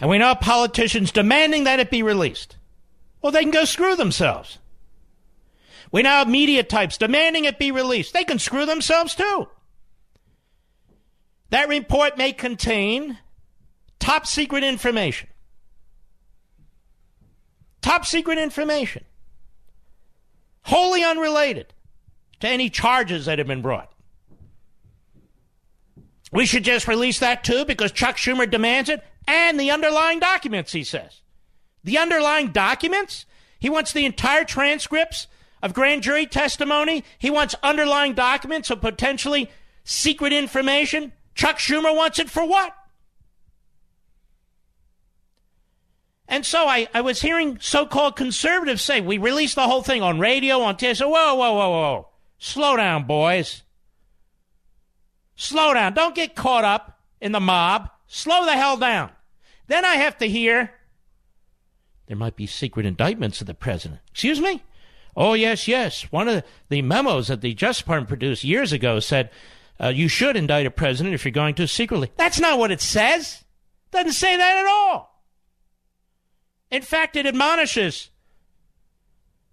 And we now have politicians demanding that it be released. Well, they can go screw themselves. We now have media types demanding it be released. They can screw themselves too. That report may contain top secret information. Top secret information. Wholly unrelated to any charges that have been brought. We should just release that too because Chuck Schumer demands it. and the underlying documents, he says. The underlying documents? He wants the entire transcripts of grand jury testimony. He wants underlying documents of potentially secret information. Chuck Schumer wants it for what? And so I, I was hearing so called conservatives say, we released the whole thing on radio, on TV. Whoa, whoa, whoa, whoa. Slow down, boys. Slow down. Don't get caught up in the mob. Slow the hell down. Then I have to hear there might be secret indictments of the president. Excuse me? Oh, yes, yes. One of the memos that the Justice Department produced years ago said uh, you should indict a president if you're going to secretly. That's not what it says. Doesn't say that at all. In fact, it admonishes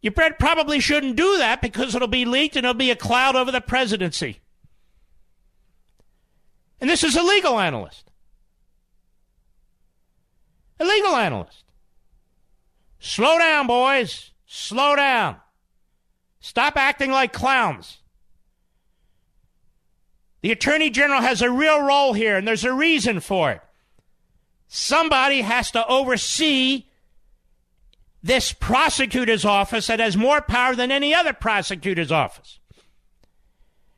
you probably shouldn't do that because it'll be leaked and it'll be a cloud over the presidency. And this is a legal analyst. A legal analyst. Slow down, boys. Slow down. Stop acting like clowns. The Attorney General has a real role here, and there's a reason for it. Somebody has to oversee this prosecutor's office that has more power than any other prosecutor's office.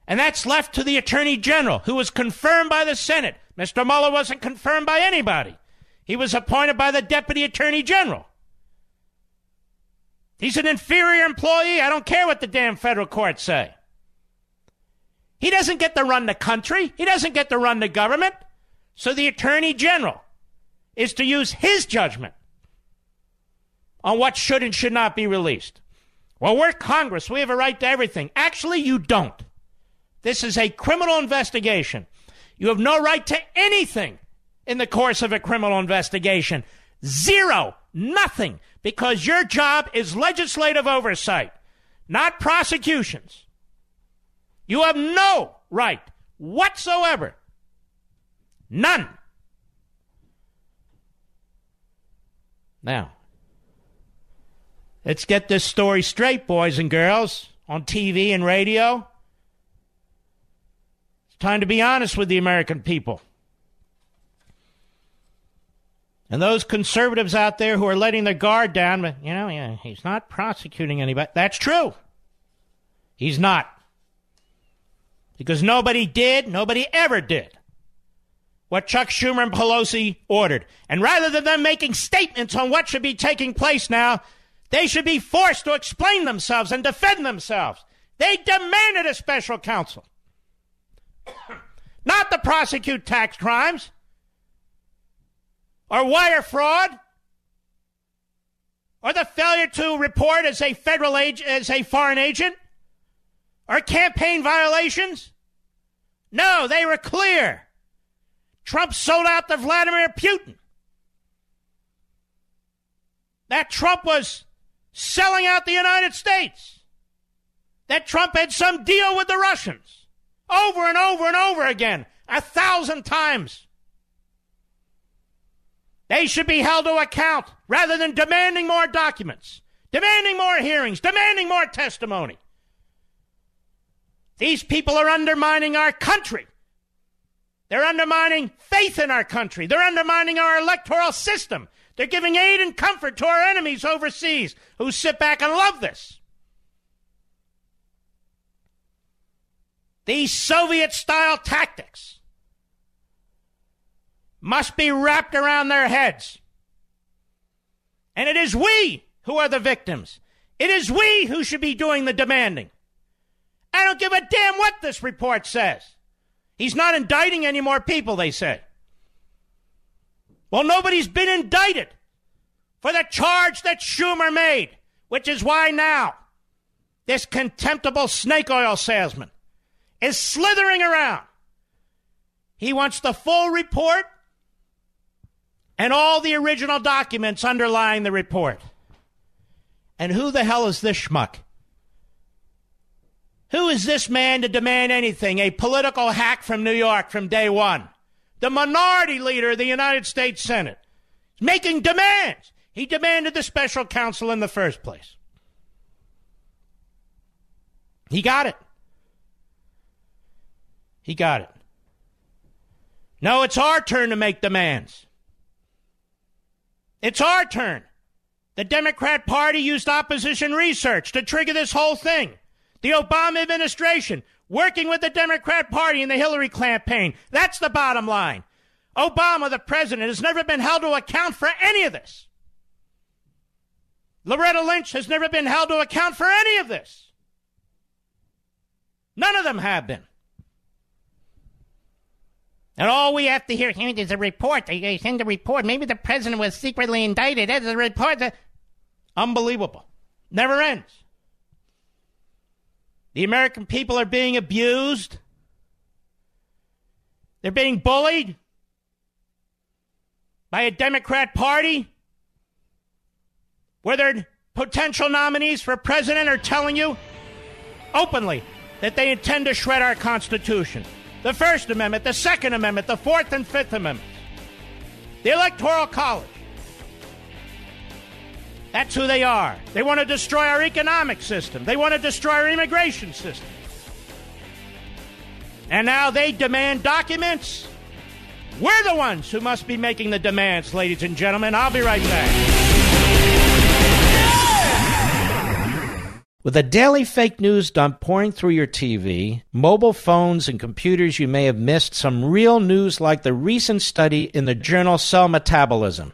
And that's left to the Attorney General, who was confirmed by the Senate. Mr. Mueller wasn't confirmed by anybody. He was appointed by the Deputy Attorney General. He's an inferior employee. I don't care what the damn federal courts say. He doesn't get to run the country. He doesn't get to run the government. So the Attorney General is to use his judgment on what should and should not be released. Well, we're Congress. We have a right to everything. Actually, you don't. This is a criminal investigation. You have no right to anything in the course of a criminal investigation. Zero. Nothing. Because your job is legislative oversight, not prosecutions. You have no right whatsoever. None. Now, Let's get this story straight, boys and girls, on TV and radio. It's time to be honest with the American people. And those conservatives out there who are letting their guard down, but, you know, yeah, he's not prosecuting anybody. That's true. He's not. Because nobody did, nobody ever did what Chuck Schumer and Pelosi ordered. And rather than them making statements on what should be taking place now, they should be forced to explain themselves and defend themselves. They demanded a special counsel, not to prosecute tax crimes or wire fraud or the failure to report as a federal agent, as a foreign agent or campaign violations. No, they were clear. Trump sold out to Vladimir Putin. That Trump was selling out the United States. That Trump had some deal with the Russians over and over and over again, a thousand times. They should be held to account rather than demanding more documents, demanding more hearings, demanding more testimony. These people are undermining our country. They're undermining faith in our country. They're undermining our electoral system. They're giving aid and comfort to our enemies overseas who sit back and love this. These Soviet style tactics must be wrapped around their heads. And it is we who are the victims. It is we who should be doing the demanding. I don't give a damn what this report says. He's not indicting any more people, they say. Well, nobody's been indicted for the charge that Schumer made, which is why now this contemptible snake oil salesman is slithering around. He wants the full report and all the original documents underlying the report. And who the hell is this schmuck? Who is this man to demand anything? A political hack from New York from day one the minority leader of the United States Senate, is making demands. He demanded the special counsel in the first place. He got it. He got it. Now it's our turn to make demands. It's our turn. The Democrat Party used opposition research to trigger this whole thing. The Obama administration working with the Democrat Party in the Hillary campaign. That's the bottom line. Obama, the president, has never been held to account for any of this. Loretta Lynch has never been held to account for any of this. None of them have been. And all we have to hear is a report. They send a report. Maybe the president was secretly indicted. There's a report. Unbelievable. Never ends. The American people are being abused. They're being bullied by a Democrat Party where their potential nominees for president are telling you openly that they intend to shred our Constitution. The First Amendment, the Second Amendment, the Fourth and Fifth Amendments, the Electoral College. That's who they are. They want to destroy our economic system. They want to destroy our immigration system. And now they demand documents. We're the ones who must be making the demands, ladies and gentlemen. I'll be right back. With a daily fake news dump pouring through your TV, mobile phones, and computers, you may have missed some real news like the recent study in the journal Cell Metabolism.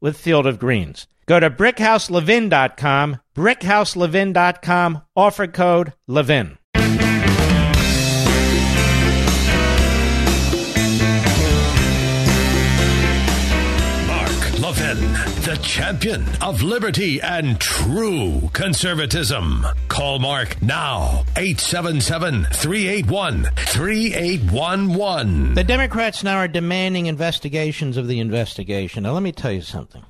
with Field of Greens. Go to brickhouselevin.com, brickhouselevin.com, offer code LEVIN. Champion of liberty and true conservatism. Call Mark now, 877 381 3811. The Democrats now are demanding investigations of the investigation. Now, let me tell you something.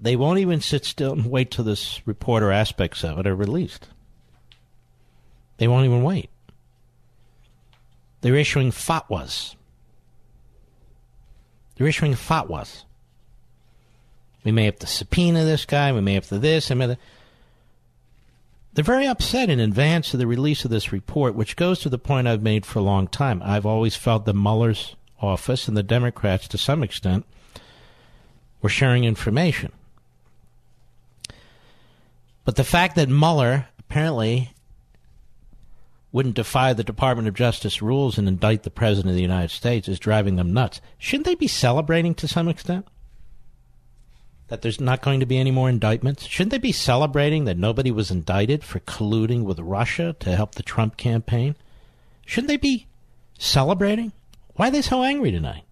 They won't even sit still and wait till this report or aspects of it are released. They won't even wait. They're issuing fatwas. They're issuing fatwas. We may have to subpoena this guy. We may have to this. I mean, they're very upset in advance of the release of this report, which goes to the point I've made for a long time. I've always felt that Mueller's office and the Democrats, to some extent, were sharing information. But the fact that Mueller apparently wouldn't defy the Department of Justice rules and indict the President of the United States is driving them nuts. Shouldn't they be celebrating to some extent? That there's not going to be any more indictments? Shouldn't they be celebrating that nobody was indicted for colluding with Russia to help the Trump campaign? Shouldn't they be celebrating? Why are they so angry tonight?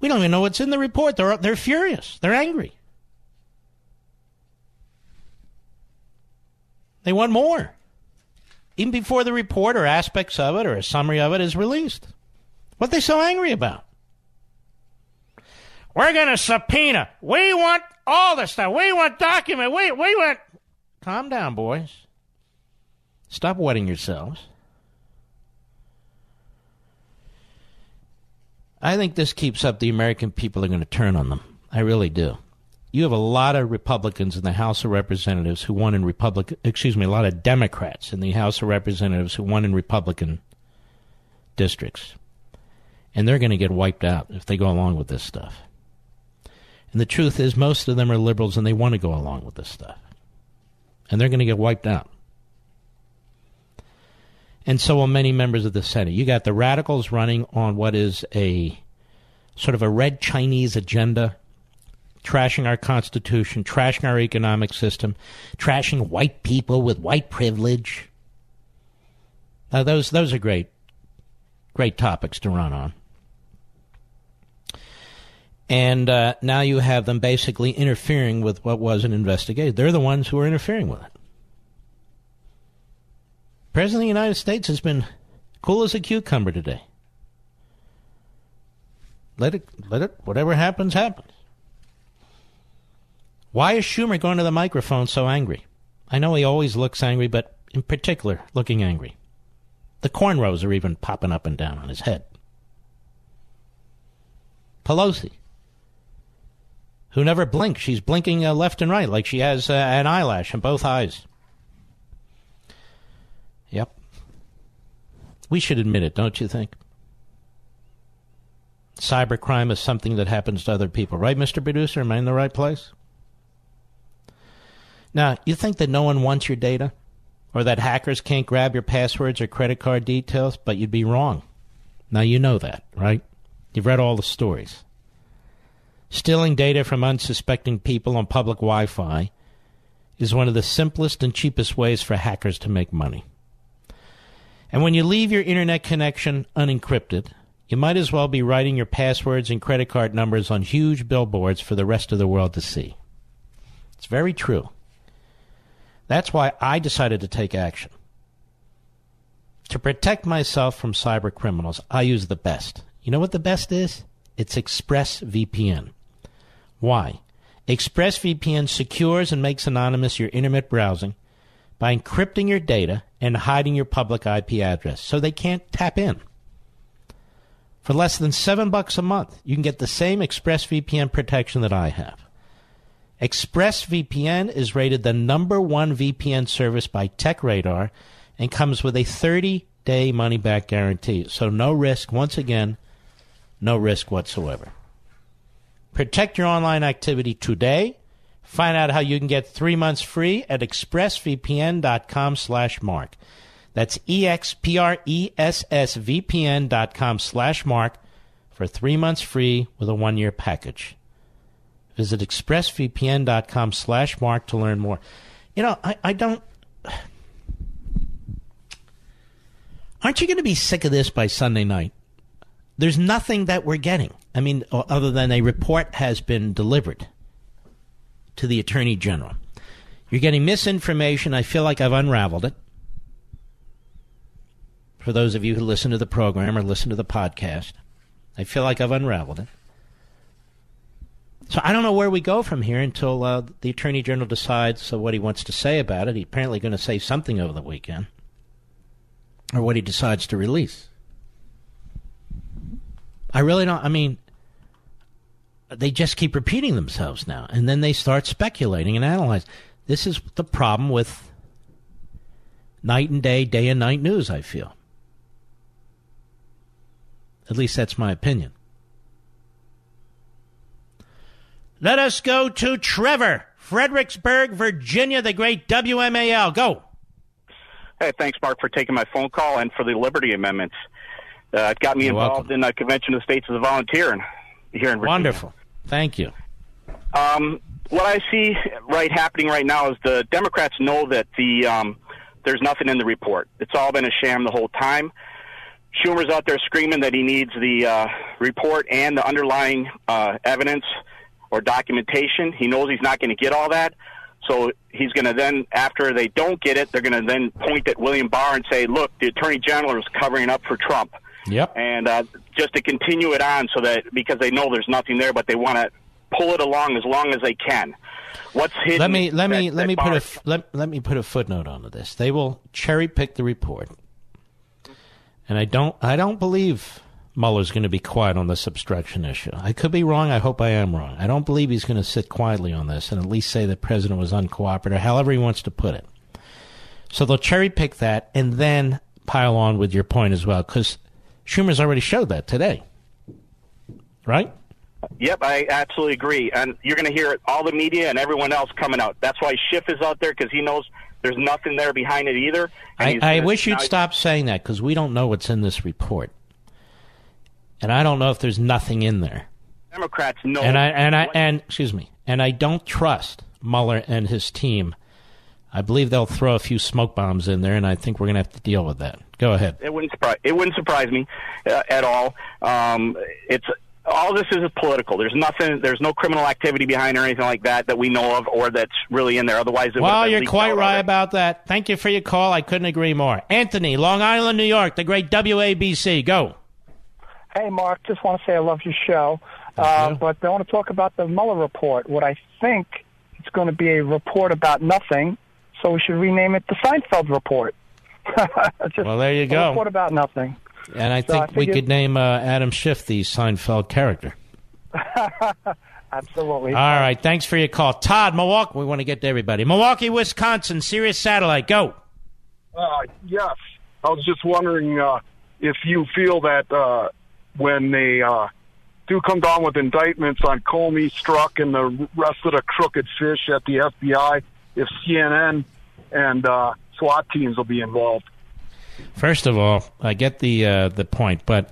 We don't even know what's in the report. They're, they're furious. They're angry. They want more. Even before the report or aspects of it or a summary of it is released. What are they so angry about? We're going to subpoena. We want all the stuff. We want document. We, we want. Calm down, boys. Stop wetting yourselves. I think this keeps up, the American people are going to turn on them. I really do. You have a lot of Republicans in the House of Representatives who won in Republican, excuse me, a lot of Democrats in the House of Representatives who won in Republican districts. And they're going to get wiped out if they go along with this stuff. And the truth is, most of them are liberals and they want to go along with this stuff. And they're going to get wiped out. And so will many members of the Senate. You got the radicals running on what is a sort of a red Chinese agenda trashing our Constitution, trashing our economic system, trashing white people with white privilege. Uh, those those are great, great topics to run on. And uh, now you have them basically interfering with what was an investigation. They're the ones who are interfering with it. President of the United States has been cool as a cucumber today. Let it, let it, whatever happens, happens. Why is Schumer going to the microphone so angry? I know he always looks angry, but in particular, looking angry. The cornrows are even popping up and down on his head. Pelosi, who never blinks, she's blinking uh, left and right like she has uh, an eyelash in both eyes. Yep. We should admit it, don't you think? Cybercrime is something that happens to other people, right, Mr. Producer? Am I in the right place? Now, you think that no one wants your data? Or that hackers can't grab your passwords or credit card details? But you'd be wrong. Now, you know that, right? You've read all the stories. Stealing data from unsuspecting people on public Wi Fi is one of the simplest and cheapest ways for hackers to make money. And when you leave your internet connection unencrypted, you might as well be writing your passwords and credit card numbers on huge billboards for the rest of the world to see. It's very true. That's why I decided to take action. To protect myself from cyber criminals, I use the best. You know what the best is? It's ExpressVPN. Why? ExpressVPN secures and makes anonymous your internet browsing by encrypting your data and hiding your public IP address so they can't tap in. For less than seven bucks a month, you can get the same ExpressVPN protection that I have. ExpressVPN is rated the number one VPN service by TechRadar and comes with a 30 day money back guarantee. So, no risk. Once again, no risk whatsoever. Protect your online activity today. Find out how you can get three months free at expressvpn.com slash mark. That's E-X-P-R-E-S-S-V-P-N dot com slash mark for three months free with a one-year package. Visit expressvpn.com slash mark to learn more. You know, I, I don't... Aren't you going to be sick of this by Sunday night? There's nothing that we're getting. I mean, other than a report has been delivered to the Attorney General. You're getting misinformation. I feel like I've unraveled it. For those of you who listen to the program or listen to the podcast, I feel like I've unraveled it. So I don't know where we go from here until uh, the Attorney General decides uh, what he wants to say about it. He's apparently going to say something over the weekend, or what he decides to release. I really don't. I mean, they just keep repeating themselves now, and then they start speculating and analyzing. This is the problem with night and day, day and night news. I feel. At least that's my opinion. Let us go to Trevor, Fredericksburg, Virginia, the great WMAL. Go. Hey, thanks, Mark, for taking my phone call and for the Liberty Amendments. Uh, it got me You're involved welcome. in the Convention of the States as a volunteer and here in Virginia. Wonderful. Thank you. Um, what I see right happening right now is the Democrats know that the um, there's nothing in the report. It's all been a sham the whole time. Schumer's out there screaming that he needs the uh, report and the underlying uh, evidence or documentation. He knows he's not going to get all that. So he's going to then, after they don't get it, they're going to then point at William Barr and say, look, the Attorney General is covering up for Trump. Yep. And uh, just to continue it on so that, because they know there's nothing there, but they want to pull it along as long as they can. What's hidden? Let me let me that- let that me put a let, let me put a footnote onto this. They will cherry pick the report, and I don't I don't believe Mueller's going to be quiet on this obstruction issue. I could be wrong. I hope I am wrong. I don't believe he's going to sit quietly on this and at least say the president was uncooperative, however he wants to put it. So they'll cherry pick that and then pile on with your point as well, because Schumer's already showed that today, right? Yep, I absolutely agree. And you're going to hear all the media and everyone else coming out. That's why Schiff is out there because he knows there's nothing there behind it either. I, I wish you'd stop saying that because we don't know what's in this report, and I don't know if there's nothing in there. Democrats know. And I and I and excuse me, and I don't trust Mueller and his team. I believe they'll throw a few smoke bombs in there, and I think we're going to have to deal with that. Go ahead. It wouldn't surprise. It wouldn't surprise me uh, at all. Um, it's all this is political. There's nothing. There's no criminal activity behind or anything like that that we know of, or that's really in there. Otherwise, it would well, you're quite right about that. Thank you for your call. I couldn't agree more. Anthony, Long Island, New York, the great WABC. Go. Hey, Mark. Just want to say I love your show, uh, but I want to talk about the Mueller report. What I think it's going to be a report about nothing, so we should rename it the Seinfeld report. well, there you go. What about nothing. And I so think I we could name uh, Adam Schiff the Seinfeld character. Absolutely. All right. Thanks for your call. Todd, Milwaukee. We want to get to everybody. Milwaukee, Wisconsin, Sirius Satellite. Go. Uh, yes. I was just wondering uh, if you feel that uh, when they uh, do come down with indictments on Comey, Strzok, and the rest of the crooked fish at the FBI, if CNN and uh, SWAT teams will be involved. First of all, I get the uh, the point, but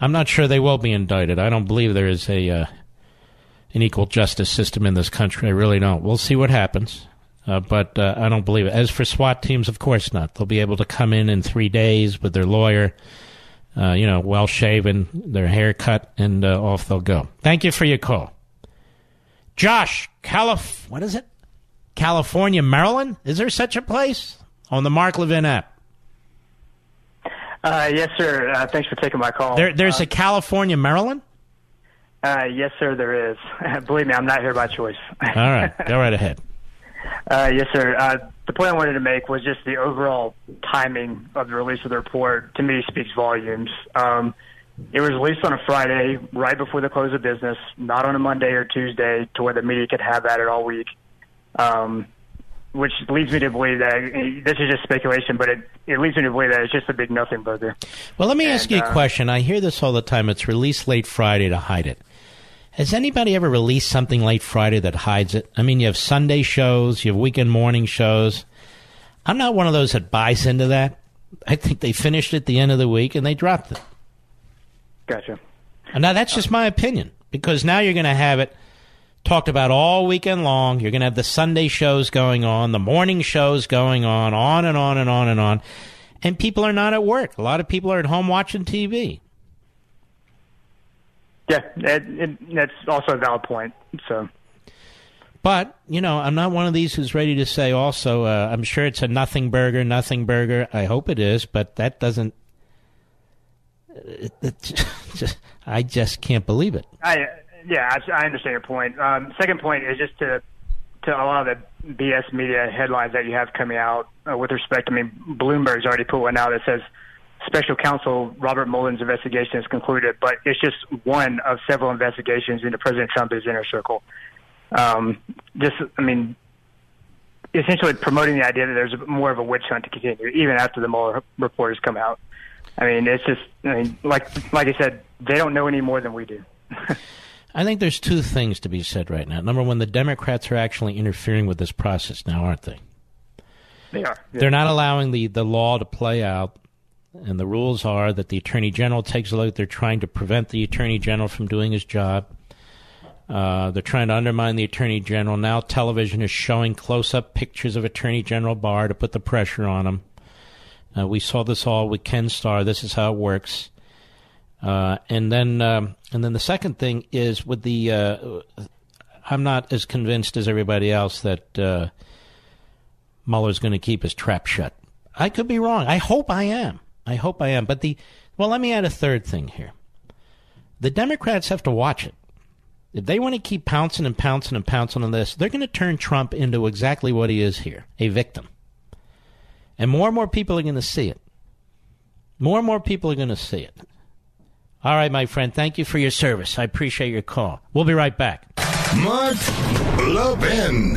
I'm not sure they will be indicted. I don't believe there is a uh, an equal justice system in this country. I really don't. We'll see what happens, uh, but uh, I don't believe it. As for SWAT teams, of course not. They'll be able to come in in three days with their lawyer, uh, you know, well shaven, their hair cut, and uh, off they'll go. Thank you for your call, Josh. Calif, what is it? California, Maryland? Is there such a place on the Mark Levin app? Uh, yes, sir. Uh, thanks for taking my call. There, there's uh, a California, Maryland. Uh, yes, sir. There is. Believe me, I'm not here by choice. All right, go right ahead. Uh, yes, sir. Uh, the point I wanted to make was just the overall timing of the release of the report. To me, speaks volumes. Um, it was released on a Friday, right before the close of business, not on a Monday or Tuesday, to where the media could have at it all week. Um, which leads me to believe that this is just speculation, but it, it leads me to believe that it's just a big nothing burger. Well, let me and, ask you a uh, question. I hear this all the time. It's released late Friday to hide it. Has anybody ever released something late Friday that hides it? I mean, you have Sunday shows, you have weekend morning shows. I'm not one of those that buys into that. I think they finished at the end of the week and they dropped it. Gotcha. Now, that's just my opinion because now you're going to have it talked about all weekend long. You're going to have the Sunday shows going on, the morning shows going on, on and on and on and on. And people are not at work. A lot of people are at home watching TV. Yeah, it, it, that's also a valid point. So, but you know, I'm not one of these who's ready to say. Also, uh, I'm sure it's a nothing burger, nothing burger. I hope it is, but that doesn't. It, it just, I just can't believe it. I yeah, I, understand your point. Um, second point is just to to a lot of the BS media headlines that you have coming out uh, with respect. I mean, Bloomberg's already put one out that says special counsel Robert Mueller's investigation is concluded, but it's just one of several investigations into President Trump's inner circle. Um, just, I mean, essentially promoting the idea that there's more of a witch hunt to continue, even after the Mueller report has come out. I mean, it's just, I mean, like like I said, they don't know any more than we do. I think there's two things to be said right now. Number one, the Democrats are actually interfering with this process now, aren't they? They are. Yeah. They're not allowing the, the law to play out. And the rules are that the Attorney General takes a look. They're trying to prevent the Attorney General from doing his job. Uh, they're trying to undermine the Attorney General. Now television is showing close up pictures of Attorney General Barr to put the pressure on him. Uh, we saw this all with Ken Starr. This is how it works. Uh, and then, um, and then the second thing is with the. Uh, I'm not as convinced as everybody else that uh, Mueller's going to keep his trap shut. I could be wrong. I hope I am. I hope I am. But the well, let me add a third thing here. The Democrats have to watch it. If they want to keep pouncing and pouncing and pouncing on this, they're going to turn Trump into exactly what he is here a victim. And more and more people are going to see it. More and more people are going to see it. All right, my friend. Thank you for your service. I appreciate your call. We'll be right back. Mark Levin.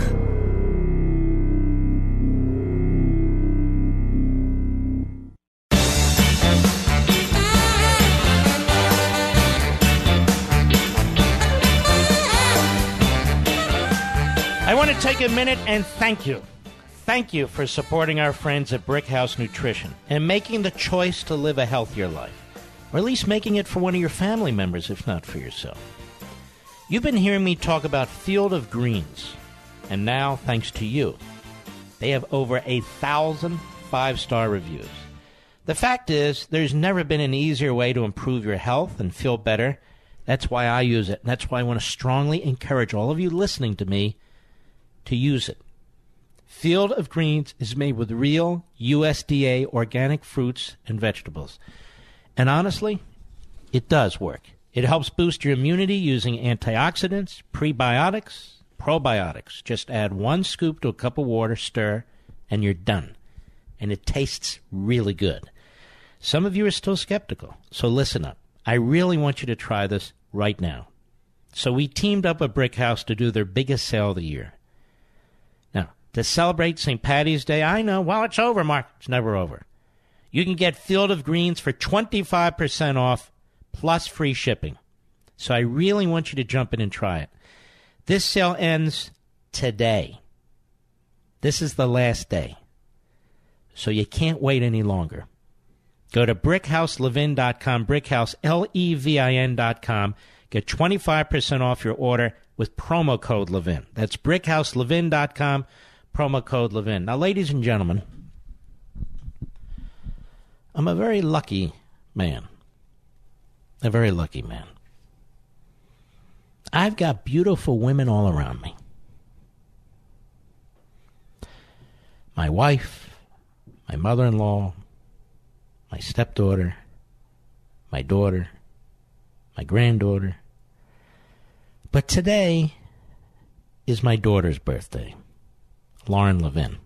I want to take a minute and thank you. Thank you for supporting our friends at Brickhouse Nutrition and making the choice to live a healthier life or at least making it for one of your family members, if not for yourself. You've been hearing me talk about Field of Greens, and now, thanks to you, they have over a thousand five star reviews. The fact is, there's never been an easier way to improve your health and feel better. That's why I use it. And that's why I want to strongly encourage all of you listening to me to use it. Field of Greens is made with real USDA organic fruits and vegetables. And honestly, it does work. It helps boost your immunity using antioxidants, prebiotics, probiotics. Just add one scoop to a cup of water, stir, and you're done. And it tastes really good. Some of you are still skeptical, so listen up. I really want you to try this right now. So we teamed up with Brick House to do their biggest sale of the year. Now, to celebrate St. Patty's Day, I know, well, it's over, Mark. It's never over. You can get Field of Greens for 25% off plus free shipping. So I really want you to jump in and try it. This sale ends today. This is the last day. So you can't wait any longer. Go to brickhouselevin.com, brickhouse, L-E-V-I-N.com. Get 25% off your order with promo code Levin. That's brickhouselevin.com, promo code Levin. Now, ladies and gentlemen, I'm a very lucky man. A very lucky man. I've got beautiful women all around me. My wife, my mother in law, my stepdaughter, my daughter, my granddaughter. But today is my daughter's birthday, Lauren Levin.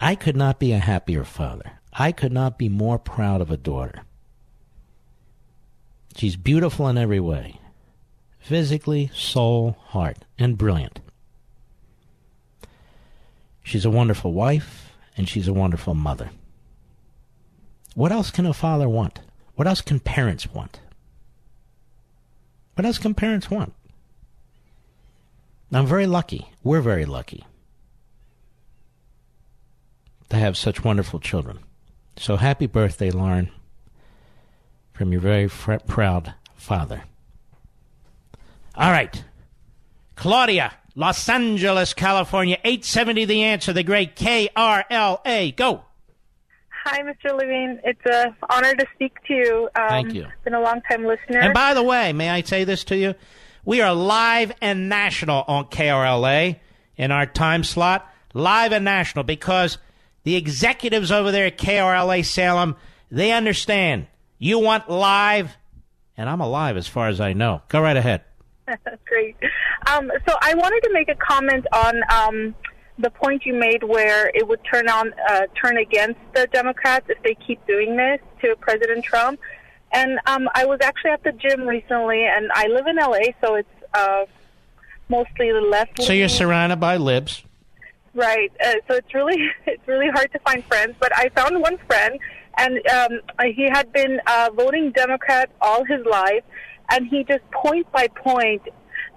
I could not be a happier father. I could not be more proud of a daughter. She's beautiful in every way physically, soul, heart, and brilliant. She's a wonderful wife, and she's a wonderful mother. What else can a father want? What else can parents want? What else can parents want? I'm very lucky. We're very lucky to have such wonderful children. So happy birthday, Lauren, from your very fr- proud father. All right. Claudia, Los Angeles, California, 870 The Answer, the great KRLA. Go. Hi, Mr. Levine. It's an honor to speak to you. Um, Thank you. Been a long time listener. And by the way, may I say this to you? We are live and national on KRLA in our time slot. Live and national because the executives over there at KRLA Salem, they understand. You want live, and I'm alive as far as I know. Go right ahead. Great. Um, so I wanted to make a comment on um, the point you made where it would turn on uh, turn against the Democrats if they keep doing this to President Trump. And um, I was actually at the gym recently, and I live in LA, so it's uh, mostly the left. So you're surrounded by libs. Right. Uh, so it's really it's really hard to find friends, but I found one friend, and um, he had been uh, voting Democrat all his life, and he just point by point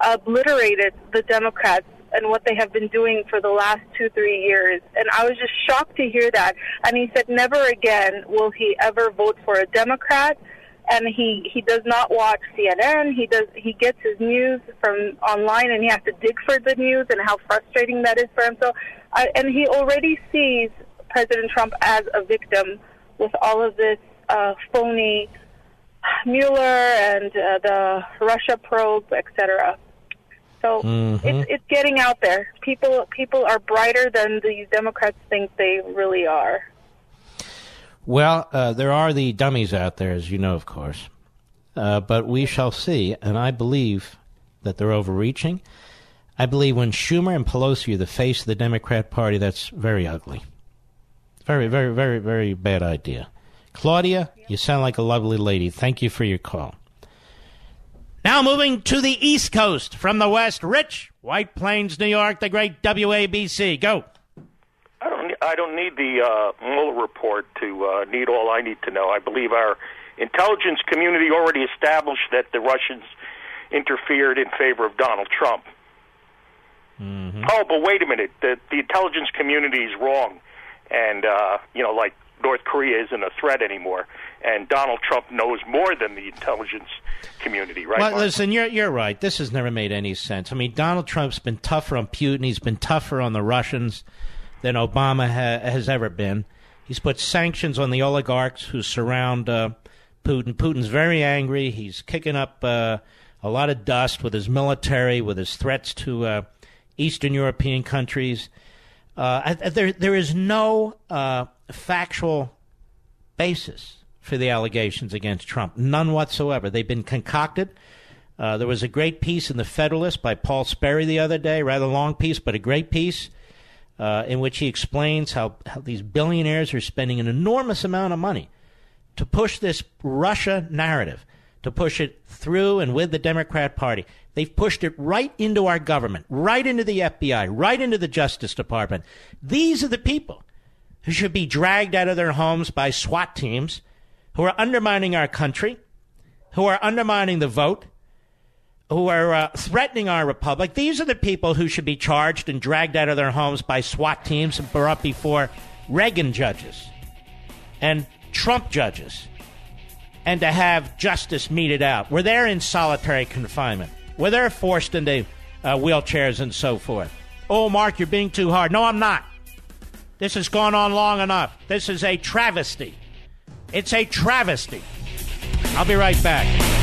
obliterated the Democrats and what they have been doing for the last two, three years. And I was just shocked to hear that. And he said never again will he ever vote for a Democrat. And he, he does not watch CNN. He does he gets his news from online, and he has to dig for the news, and how frustrating that is for him. So, uh, and he already sees President Trump as a victim with all of this uh, phony Mueller and uh, the Russia probe, etc. So Mhm. it's it's getting out there. People people are brighter than the Democrats think they really are. Well, uh, there are the dummies out there, as you know, of course. Uh, but we shall see, and I believe that they're overreaching. I believe when Schumer and Pelosi are the face of the Democrat Party, that's very ugly. Very, very, very, very bad idea. Claudia, you sound like a lovely lady. Thank you for your call. Now moving to the East Coast from the West, Rich, White Plains, New York, the great WABC. Go. I don't. I don't need the uh, Mueller report to uh, need all I need to know. I believe our intelligence community already established that the Russians interfered in favor of Donald Trump. Oh, but wait a minute. The, the intelligence community is wrong, and uh, you know, like North Korea isn't a threat anymore. and Donald Trump knows more than the intelligence community, right? Well, Mark? listen, you're you're right. This has never made any sense. I mean, Donald Trump's been tougher on Putin. He's been tougher on the Russians than Obama ha- has ever been. He's put sanctions on the oligarchs who surround uh, Putin. Putin's very angry. He's kicking up uh, a lot of dust with his military, with his threats to uh, Eastern European countries. Uh, there, there is no uh, factual basis for the allegations against Trump. None whatsoever. They've been concocted. Uh, there was a great piece in the Federalist by Paul Sperry the other day, rather long piece, but a great piece, uh, in which he explains how, how these billionaires are spending an enormous amount of money to push this Russia narrative, to push it through and with the Democrat Party. They've pushed it right into our government, right into the FBI, right into the Justice Department. These are the people who should be dragged out of their homes by SWAT teams, who are undermining our country, who are undermining the vote, who are uh, threatening our republic. These are the people who should be charged and dragged out of their homes by SWAT teams and brought before Reagan judges and Trump judges and to have justice meted out. Where they're in solitary confinement, where they're forced into uh, wheelchairs and so forth. Oh, Mark, you're being too hard. No, I'm not. This has gone on long enough. This is a travesty. It's a travesty. I'll be right back.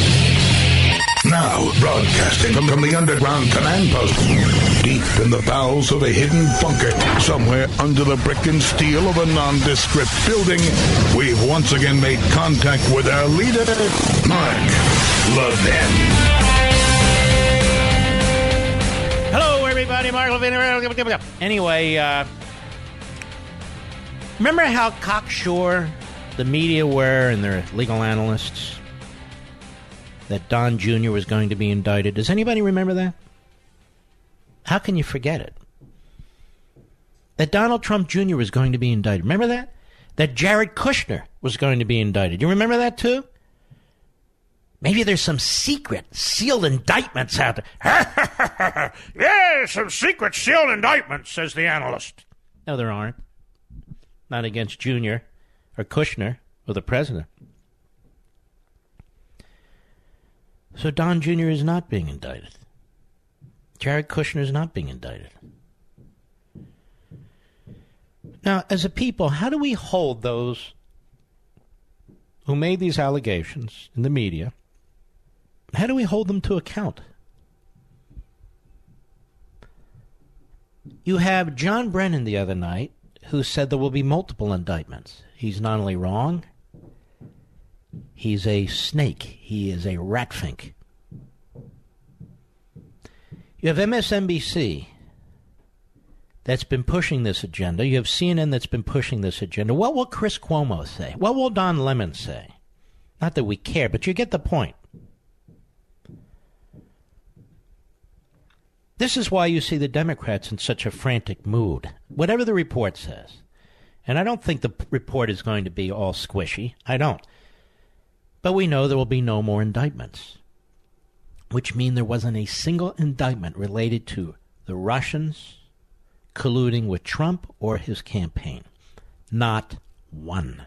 Broadcasting from, from the underground command post, deep in the bowels of a hidden bunker, somewhere under the brick and steel of a nondescript building, we've once again made contact with our leader, Mark Levin. Hello, everybody. Mark Levin. Anyway, uh, remember how cocksure the media were and their legal analysts that Don Jr. was going to be indicted? Does anybody remember that? How can you forget it? That Donald Trump Jr. was going to be indicted. Remember that? That Jared Kushner was going to be indicted. You remember that too? Maybe there's some secret sealed indictments out there. yeah, some secret sealed indictments, says the analyst. No, there aren't. Not against Junior or Kushner or the president. So Don Jr. is not being indicted. Jared Kushner is not being indicted. Now, as a people, how do we hold those who made these allegations in the media? How do we hold them to account? You have John Brennan the other night who said there will be multiple indictments. He's not only wrong, he's a snake. He is a ratfink. You have MSNBC that's been pushing this agenda. You have CNN that's been pushing this agenda. What will Chris Cuomo say? What will Don Lemon say? Not that we care, but you get the point. This is why you see the Democrats in such a frantic mood. Whatever the report says. And I don't think the report is going to be all squishy. I don't. But we know there will be no more indictments, which mean there wasn't a single indictment related to the Russians colluding with Trump or his campaign. Not one.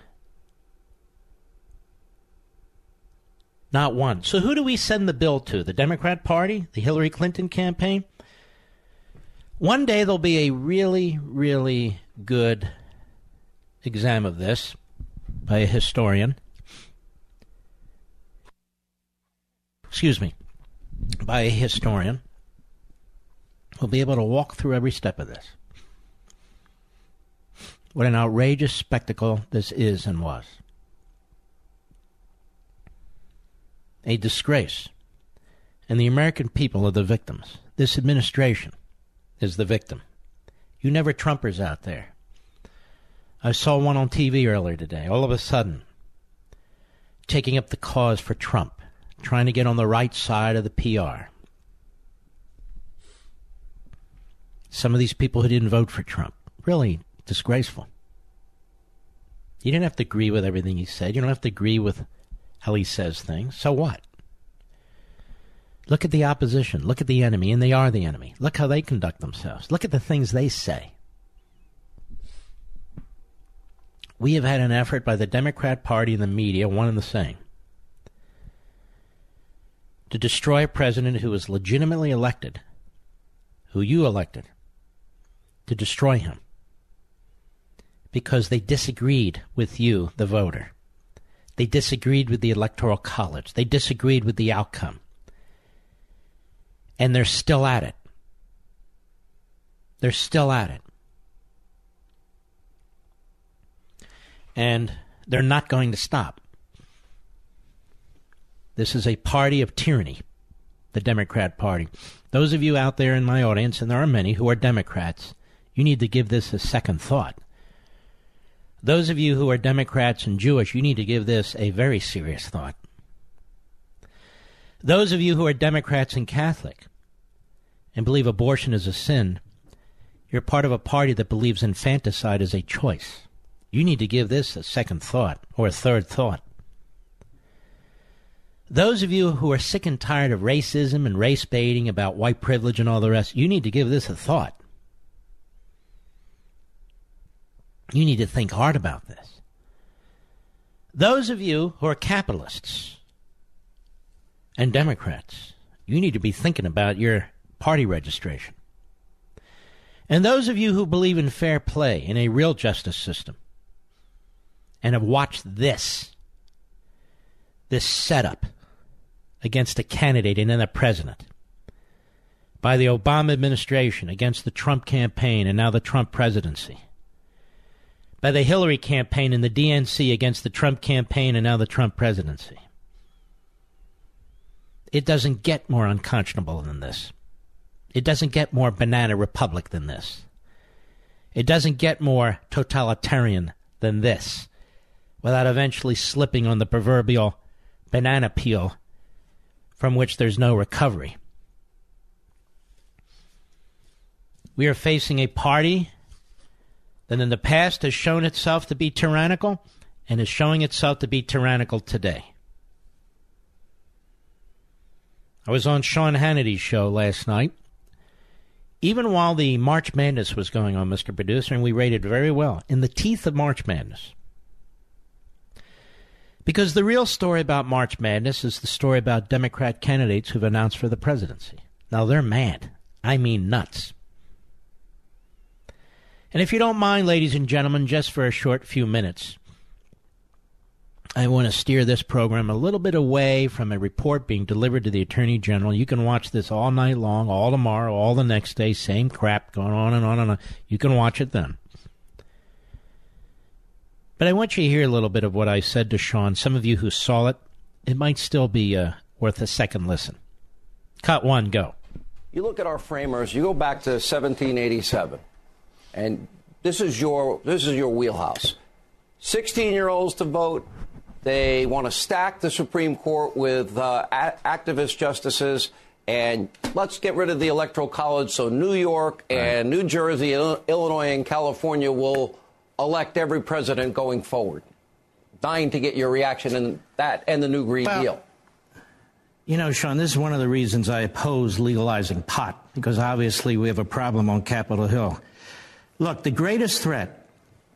Not one. So who do we send the bill to? The Democrat Party? The Hillary Clinton campaign? One day there'll be a really, really good exam of this by a historian. Excuse me, by a historian. We'll be able to walk through every step of this. What an outrageous spectacle this is and was. A disgrace. And the American people are the victims. This administration is the victim. You never Trumpers out there. I saw one on TV earlier today, all of a sudden, taking up the cause for Trump, trying to get on the right side of the PR. Some of these people who didn't vote for Trump. Really disgraceful. You didn't have to agree with everything he said. You don't have to agree with how he says things. So what? Look at the opposition. Look at the enemy, and they are the enemy. Look how they conduct themselves. Look at the things they say. We have had an effort by the Democrat Party and the media, one and the same, to destroy a president who was legitimately elected, who you elected, to destroy him because they disagreed with you, the voter. They disagreed with the Electoral College. They disagreed with the outcome and they're still at it. They're still at it. And they're not going to stop. This is a party of tyranny, the Democrat Party. Those of you out there in my audience, and there are many who are Democrats, you need to give this a second thought. Those of you who are Democrats and Jewish, you need to give this a very serious thought. Those of you who are Democrats and Catholic and believe abortion is a sin, you're part of a party that believes infanticide is a choice. You need to give this a second thought or a third thought. Those of you who are sick and tired of racism and race baiting about white privilege and all the rest, you need to give this a thought. You need to think hard about this. Those of you who are capitalists, and Democrats, you need to be thinking about your party registration. And those of you who believe in fair play, in a real justice system, and have watched this, this setup against a candidate and then a president by the Obama administration against the Trump campaign and now the Trump presidency, by the Hillary campaign and the DNC against the Trump campaign and now the Trump presidency. It doesn't get more unconscionable than this. It doesn't get more banana republic than this. It doesn't get more totalitarian than this without eventually slipping on the proverbial banana peel from which there's no recovery. We are facing a party that in the past has shown itself to be tyrannical and is showing itself to be tyrannical today. I was on Sean Hannity's show last night. Even while the March Madness was going on, Mr. Producer, and we rated very well, in the teeth of March Madness. Because the real story about March Madness is the story about Democrat candidates who've announced for the presidency. Now, they're mad. I mean, nuts. And if you don't mind, ladies and gentlemen, just for a short few minutes, I want to steer this program a little bit away from a report being delivered to the Attorney General. You can watch this all night long, all tomorrow, all the next day, same crap going on and on and on. You can watch it then. But I want you to hear a little bit of what I said to Sean. Some of you who saw it, it might still be uh, worth a second listen. Cut one, go. You look at our framers, you go back to 1787, and this is your, this is your wheelhouse. 16 year olds to vote, they want to stack the Supreme Court with uh, a- activist justices. And let's get rid of the Electoral College so New York and New Jersey, and Illinois, and California will elect every president going forward. Dying to get your reaction in that and the new Green Well- Deal. You know, Sean, this is one of the reasons I oppose legalizing pot, because obviously we have a problem on Capitol Hill. Look, the greatest threat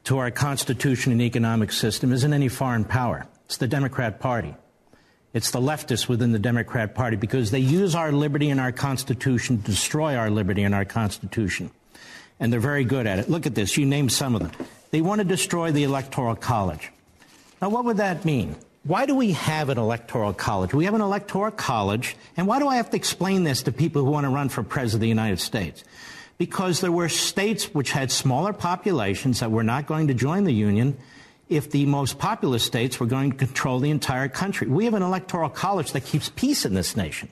to our Constitution and economic system isn't any foreign power, it's the Democrat Party. It's the leftists within the Democrat Party because they use our liberty and our Constitution to destroy our liberty and our Constitution. And they're very good at it. Look at this. You name some of them. They want to destroy the Electoral College. Now, what would that mean? Why do we have an electoral college? We have an electoral college, and why do I have to explain this to people who want to run for president of the United States? Because there were states which had smaller populations that were not going to join the Union if the most populous states were going to control the entire country. We have an electoral college that keeps peace in this nation.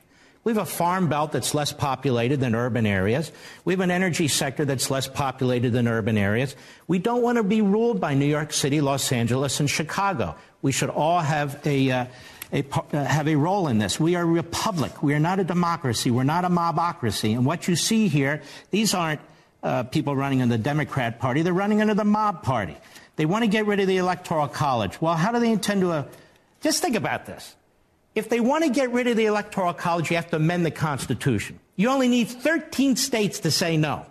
We have a farm belt that's less populated than urban areas. We have an energy sector that's less populated than urban areas. We don't want to be ruled by New York City, Los Angeles, and Chicago. We should all have a, uh, a uh, have a role in this. We are a republic. We are not a democracy. We're not a mobocracy. And what you see here, these aren't uh, people running in the Democrat Party. They're running under the mob party. They want to get rid of the Electoral College. Well, how do they intend to? Uh, just think about this. If they want to get rid of the Electoral College, you have to amend the Constitution. You only need 13 states to say no.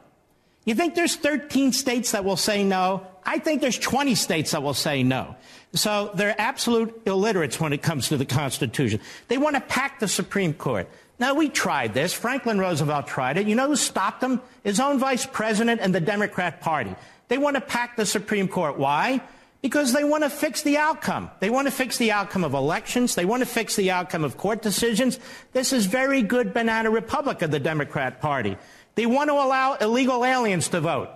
You think there's 13 states that will say no? I think there's 20 states that will say no. So they're absolute illiterates when it comes to the Constitution. They want to pack the Supreme Court. Now, we tried this. Franklin Roosevelt tried it. You know who stopped them? His own vice president and the Democrat Party. They want to pack the Supreme Court. Why? Because they want to fix the outcome. They want to fix the outcome of elections. They want to fix the outcome of court decisions. This is very good banana republic of the Democrat Party. They want to allow illegal aliens to vote.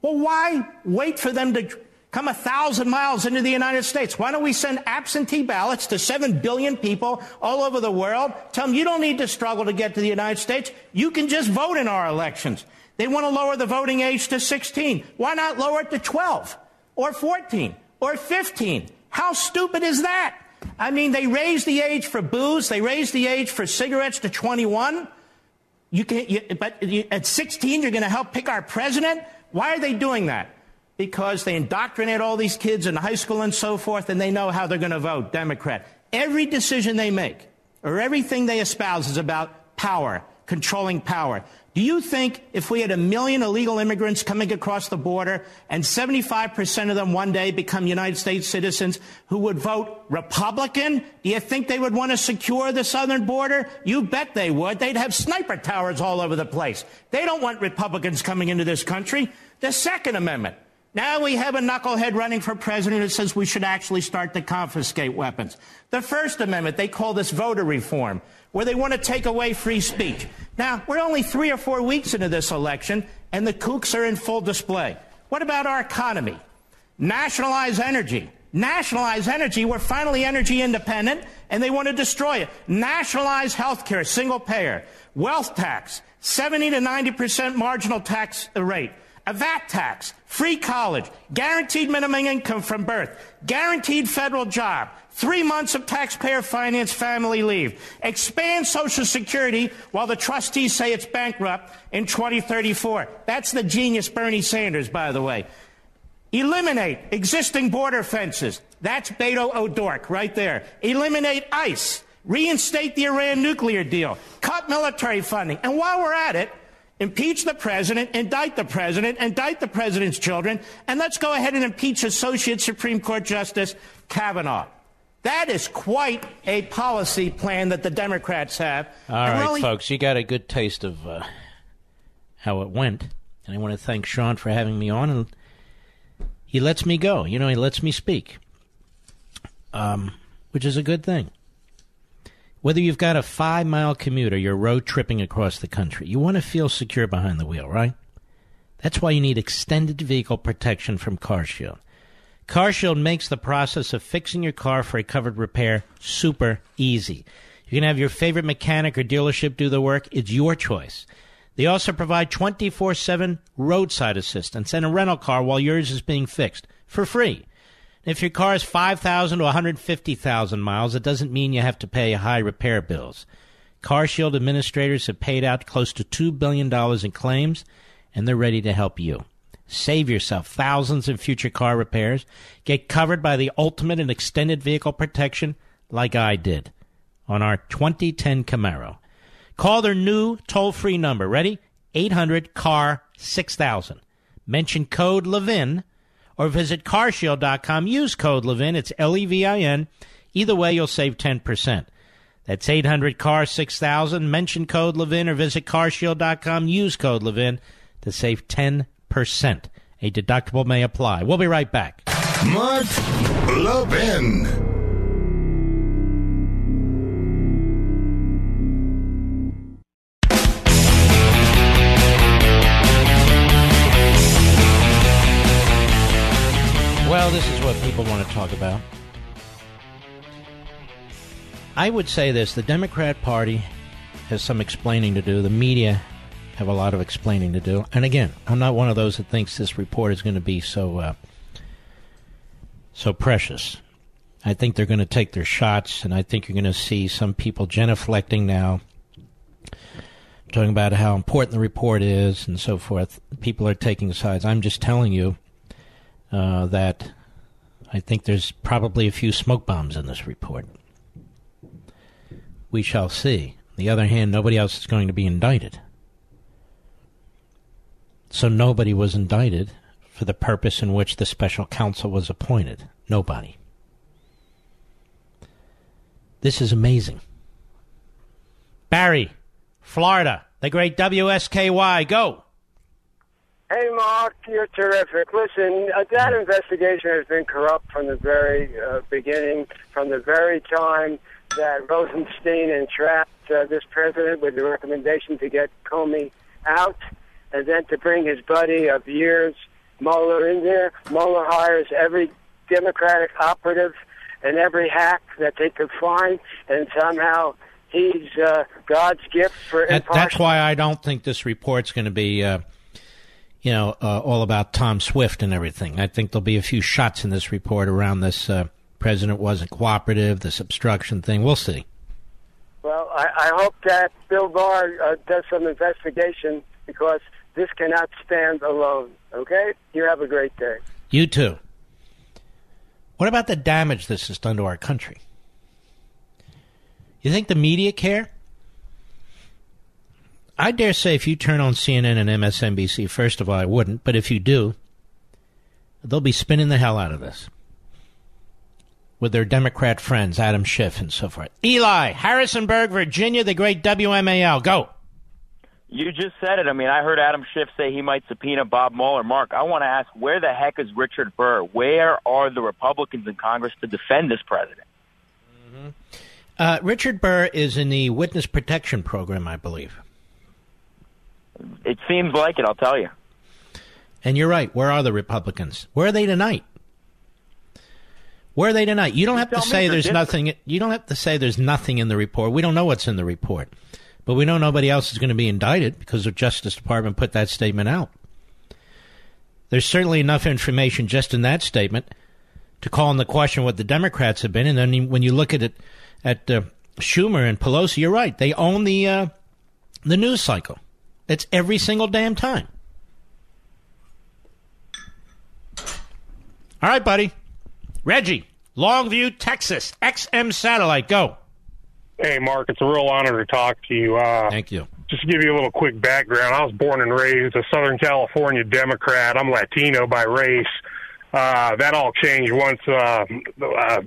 Well, why wait for them to come a thousand miles into the United States? Why don't we send absentee ballots to seven billion people all over the world? Tell them you don't need to struggle to get to the United States. You can just vote in our elections. They want to lower the voting age to 16. Why not lower it to 12 or 14? Or 15. How stupid is that? I mean, they raised the age for booze, they raised the age for cigarettes to 21. You can, you, but you, at 16, you're going to help pick our president? Why are they doing that? Because they indoctrinate all these kids in high school and so forth, and they know how they're going to vote Democrat. Every decision they make, or everything they espouse, is about power, controlling power. Do you think if we had a million illegal immigrants coming across the border and 75% of them one day become United States citizens who would vote Republican, do you think they would want to secure the southern border? You bet they would. They'd have sniper towers all over the place. They don't want Republicans coming into this country. The Second Amendment. Now we have a knucklehead running for president who says we should actually start to confiscate weapons. The First Amendment, they call this voter reform where they want to take away free speech. Now, we're only three or four weeks into this election, and the kooks are in full display. What about our economy? Nationalize energy. Nationalize energy. We're finally energy independent, and they want to destroy it. Nationalize health care, single payer. Wealth tax, 70 to 90% marginal tax rate a VAT tax, free college, guaranteed minimum income from birth, guaranteed federal job, three months of taxpayer financed family leave, expand Social Security while the trustees say it's bankrupt in 2034. That's the genius Bernie Sanders, by the way. Eliminate existing border fences. That's Beto O'Rourke right there. Eliminate ICE. Reinstate the Iran nuclear deal. Cut military funding. And while we're at it, impeach the president, indict the president, indict the president's children, and let's go ahead and impeach Associate Supreme Court Justice Kavanaugh. That is quite a policy plan that the Democrats have. All right, only- folks, you got a good taste of uh, how it went. And I want to thank Sean for having me on. And he lets me go. You know, he lets me speak, um, which is a good thing. Whether you've got a five mile commute or you're road tripping across the country, you want to feel secure behind the wheel, right? That's why you need extended vehicle protection from CarShield. CarShield makes the process of fixing your car for a covered repair super easy. You can have your favorite mechanic or dealership do the work. It's your choice. They also provide 24 7 roadside assistance and a rental car while yours is being fixed for free. If your car is 5,000 to 150,000 miles, it doesn't mean you have to pay high repair bills. CarShield administrators have paid out close to $2 billion in claims, and they're ready to help you. Save yourself thousands in future car repairs. Get covered by the ultimate and extended vehicle protection like I did on our 2010 Camaro. Call their new toll free number. Ready? 800 CAR 6000. Mention code LEVIN or visit carshield.com. Use code Levin. It's L E V I N. Either way, you'll save 10%. That's 800 CAR 6000. Mention code Levin or visit carshield.com. Use code Levin to save 10%. A deductible may apply. We'll be right back. Mark Levin. Well, this is what people want to talk about. I would say this the Democrat Party has some explaining to do. The media have a lot of explaining to do. And again, I'm not one of those that thinks this report is going to be so uh, so precious. I think they're going to take their shots, and I think you're going to see some people genuflecting now, talking about how important the report is and so forth. People are taking sides. I'm just telling you uh, that I think there's probably a few smoke bombs in this report. We shall see. On the other hand, nobody else is going to be indicted. So nobody was indicted for the purpose in which the special counsel was appointed. Nobody. This is amazing. Barry, Florida, the great WSKY, go. Hey, Mark, you're terrific. Listen, uh, that investigation has been corrupt from the very uh, beginning, from the very time that Rosenstein entrapped uh, this president with the recommendation to get Comey out, and then to bring his buddy of years, Mueller, in there. Mueller hires every Democratic operative and every hack that they could find, and somehow he's uh, God's gift for. That, that's why I don't think this report's going to be. Uh, you know, uh, all about Tom Swift and everything. I think there'll be a few shots in this report around this uh, president wasn't cooperative, this obstruction thing. We'll see. Well, I, I hope that Bill Barr uh, does some investigation because this cannot stand alone. Okay? You have a great day. You too. What about the damage this has done to our country? You think the media care? I dare say if you turn on CNN and MSNBC, first of all, I wouldn't, but if you do, they'll be spinning the hell out of this with their Democrat friends, Adam Schiff and so forth. Eli, Harrisonburg, Virginia, the great WMAL. Go. You just said it. I mean, I heard Adam Schiff say he might subpoena Bob Mueller. Mark, I want to ask, where the heck is Richard Burr? Where are the Republicans in Congress to defend this president? Mm-hmm. Uh, Richard Burr is in the Witness Protection Program, I believe. It seems like it, I'll tell you. And you're right. Where are the Republicans? Where are they tonight? Where are they tonight? You don't have to say there's nothing. You don't have to say there's nothing in the report. We don't know what's in the report, but we know nobody else is going to be indicted because the Justice Department put that statement out. There's certainly enough information just in that statement to call into question what the Democrats have been. And then when you look at it at uh, Schumer and Pelosi, you're right. They own the uh, the news cycle. It's every single damn time. All right, buddy. Reggie, Longview, Texas, XM Satellite, go. Hey, Mark, it's a real honor to talk to you. Uh, Thank you. Just to give you a little quick background, I was born and raised a Southern California Democrat. I'm Latino by race. Uh, that all changed once uh, uh,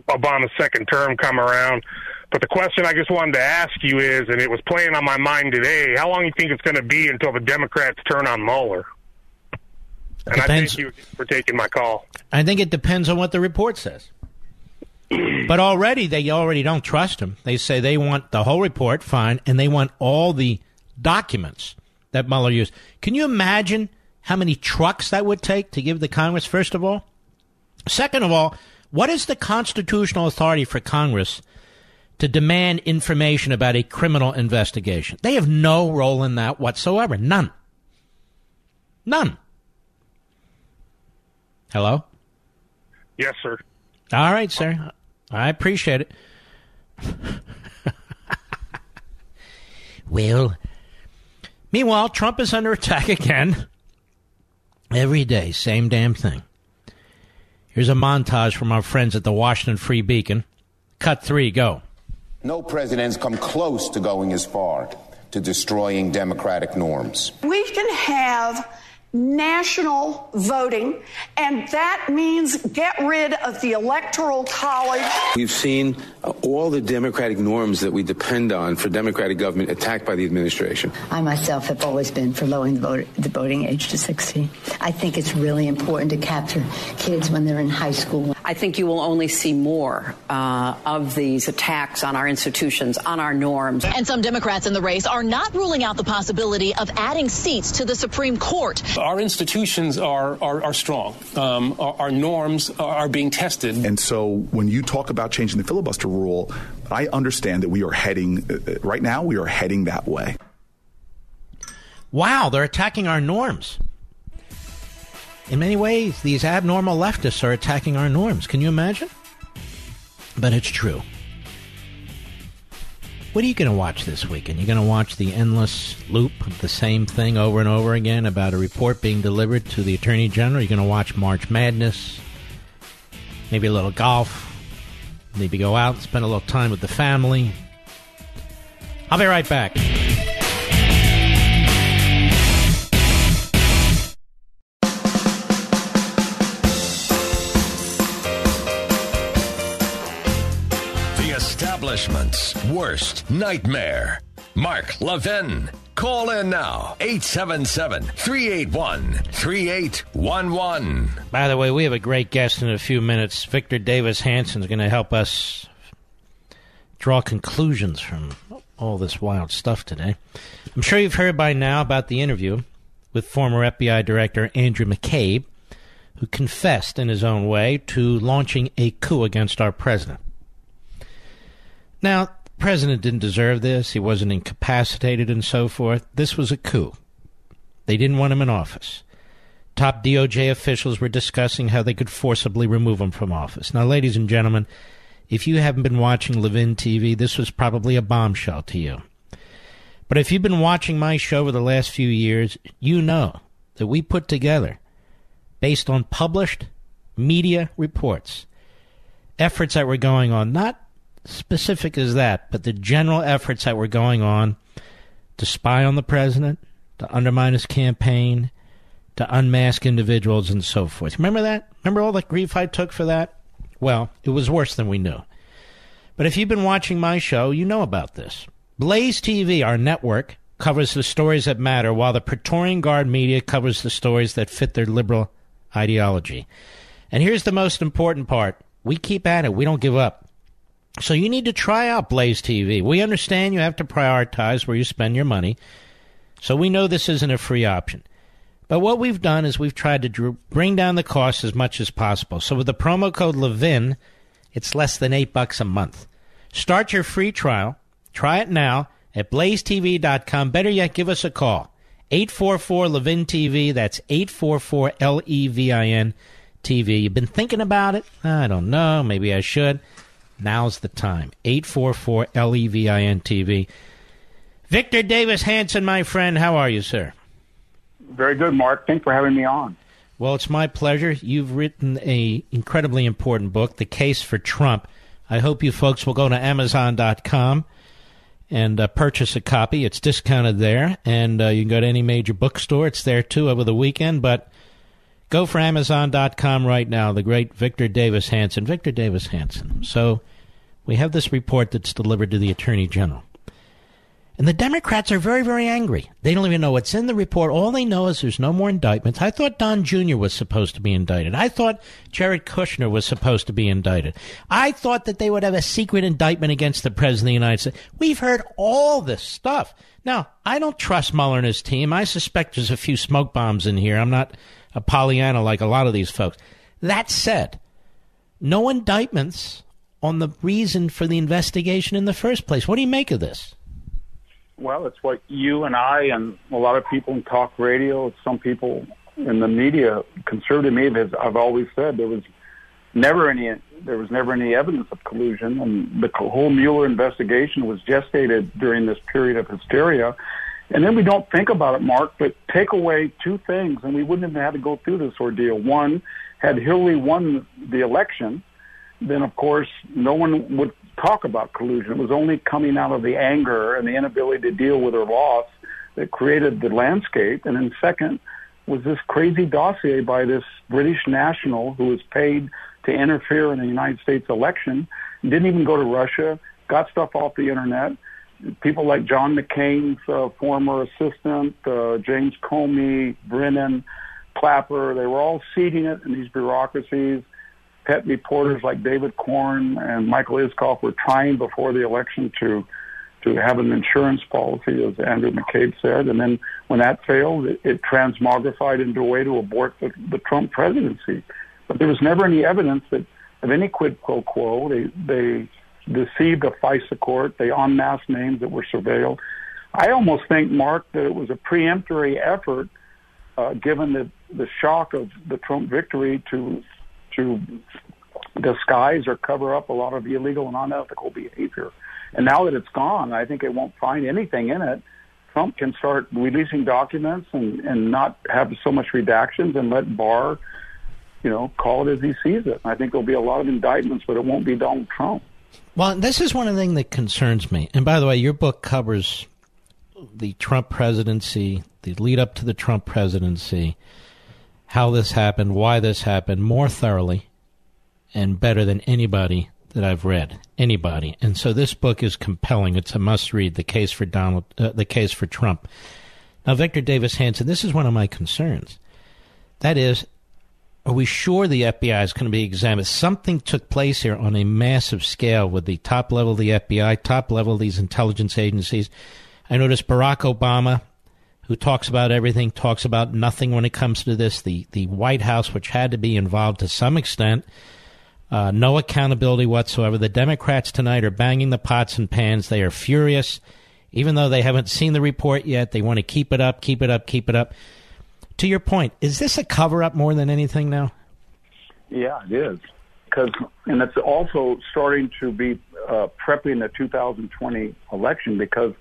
Obama's second term come around. But the question I just wanted to ask you is, and it was playing on my mind today, how long do you think it's going to be until the Democrats turn on Mueller? And I thank you for taking my call. I think it depends on what the report says. but already, they already don't trust him. They say they want the whole report, fine, and they want all the documents that Mueller used. Can you imagine how many trucks that would take to give the Congress, first of all? Second of all, what is the constitutional authority for Congress to demand information about a criminal investigation. They have no role in that whatsoever. None. None. Hello? Yes, sir. All right, sir. I appreciate it. well, meanwhile, Trump is under attack again. Every day, same damn thing. Here's a montage from our friends at the Washington Free Beacon. Cut three, go. No president's come close to going as far to destroying democratic norms. We can have national voting, and that means get rid of the Electoral College. We've seen uh, all the democratic norms that we depend on for democratic government attacked by the administration. I myself have always been for lowering the, vote, the voting age to 16. I think it's really important to capture kids when they're in high school. I think you will only see more uh, of these attacks on our institutions, on our norms. And some Democrats in the race are not ruling out the possibility of adding seats to the Supreme Court. Our institutions are, are, are strong. Um, our, our, norms are being tested. And so when you talk about changing the filibuster rule, I understand that we are heading, uh, uh, right now, we are heading that way. Wow, they're attacking our norms. In many ways, these abnormal leftists are attacking our norms. Can you imagine? But it's true. What are you going to watch this weekend? You're going to watch the endless loop of the same thing over and over again about a report being delivered to the Attorney General. You're going to watch March Madness, maybe a little golf, maybe go out, and spend a little time with the family. I'll be right back. Worst nightmare. Mark Levin. Call in now, 877 381 3811. By the way, we have a great guest in a few minutes. Victor Davis Hanson is going to help us draw conclusions from all this wild stuff today. I'm sure you've heard by now about the interview with former FBI Director Andrew McCabe, who confessed in his own way to launching a coup against our president. Now, the president didn't deserve this. He wasn't incapacitated and so forth. This was a coup. They didn't want him in office. Top DOJ officials were discussing how they could forcibly remove him from office. Now, ladies and gentlemen, if you haven't been watching Levin TV, this was probably a bombshell to you. But if you've been watching my show over the last few years, you know that we put together, based on published media reports, efforts that were going on not specific as that, but the general efforts that were going on to spy on the president, to undermine his campaign, to unmask individuals, and so forth. Remember that? Remember all the grief I took for that? Well, it was worse than we knew. But if you've been watching my show, you know about this. Blaze TV, our network, covers the stories that matter, while the Praetorian Guard media covers the stories that fit their liberal ideology. And here's the most important part we keep at it, we don't give up. So you need to try out Blaze TV. We understand you have to prioritize where you spend your money. So we know this isn't a free option. But what we've done is we've tried to bring down the cost as much as possible. So with the promo code Levin, it's less than 8 bucks a month. Start your free trial. Try it now at blazetv.com. Better yet, give us a call. 844 Levin TV. That's 844 L E V I N TV. You've been thinking about it? I don't know. Maybe I should. Now's the time. 844 LEVIN TV. Victor Davis Hanson, my friend, how are you, sir? Very good, Mark. Thanks for having me on. Well, it's my pleasure. You've written a incredibly important book, The Case for Trump. I hope you folks will go to Amazon.com and uh, purchase a copy. It's discounted there, and uh, you can go to any major bookstore. It's there too over the weekend. But Go for Amazon.com right now. The great Victor Davis Hanson. Victor Davis Hanson. So we have this report that's delivered to the Attorney General. And the Democrats are very, very angry. They don't even know what's in the report. All they know is there's no more indictments. I thought Don Jr. was supposed to be indicted. I thought Jared Kushner was supposed to be indicted. I thought that they would have a secret indictment against the President of the United States. We've heard all this stuff. Now, I don't trust Mueller and his team. I suspect there's a few smoke bombs in here. I'm not a Pollyanna like a lot of these folks. That said, no indictments on the reason for the investigation in the first place. What do you make of this? Well, it's what you and I and a lot of people in talk radio, some people in the media, conservative media, I've always said there was never any there was never any evidence of collusion, and the whole Mueller investigation was gestated during this period of hysteria. And then we don't think about it, Mark, but take away two things, and we wouldn't have had to go through this ordeal. One, had Hillary won the election, then of course no one would talk about collusion. It was only coming out of the anger and the inability to deal with her loss that created the landscape. And then second, was this crazy dossier by this British national who was paid to interfere in the United States election, didn't even go to Russia, got stuff off the internet. People like John McCain's uh, former assistant, uh, James Comey, Brennan, Clapper, they were all seeding it in these bureaucracies. Pet reporters like David Corn and Michael Isikoff were trying before the election to to have an insurance policy, as Andrew McCabe said. And then when that failed, it, it transmogrified into a way to abort the, the Trump presidency. But there was never any evidence that of any quid pro quo. They they deceived a FISA court. They unmasked names that were surveilled. I almost think, Mark, that it was a preemptory effort, uh, given the the shock of the Trump victory, to to disguise or cover up a lot of illegal and unethical behavior. And now that it's gone, I think it won't find anything in it. Trump can start releasing documents and, and not have so much redactions and let Barr, you know, call it as he sees it. I think there'll be a lot of indictments, but it won't be Donald Trump. Well, this is one of the things that concerns me. And by the way, your book covers the Trump presidency, the lead up to the Trump presidency, how this happened, why this happened, more thoroughly and better than anybody that I've read, anybody. And so this book is compelling. It's a must read. The case for Donald, uh, the case for Trump. Now, Victor Davis Hanson, this is one of my concerns. That is, are we sure the FBI is going to be examined? Something took place here on a massive scale with the top level of the FBI, top level of these intelligence agencies. I noticed Barack Obama, who talks about everything, talks about nothing when it comes to this. The the White House, which had to be involved to some extent, uh, no accountability whatsoever. The Democrats tonight are banging the pots and pans. They are furious. Even though they haven't seen the report yet, they want to keep it up, keep it up, keep it up. To your point, is this a cover up more than anything now? Yeah, it is. Because, and it's also starting to be uh, prepping the 2020 election because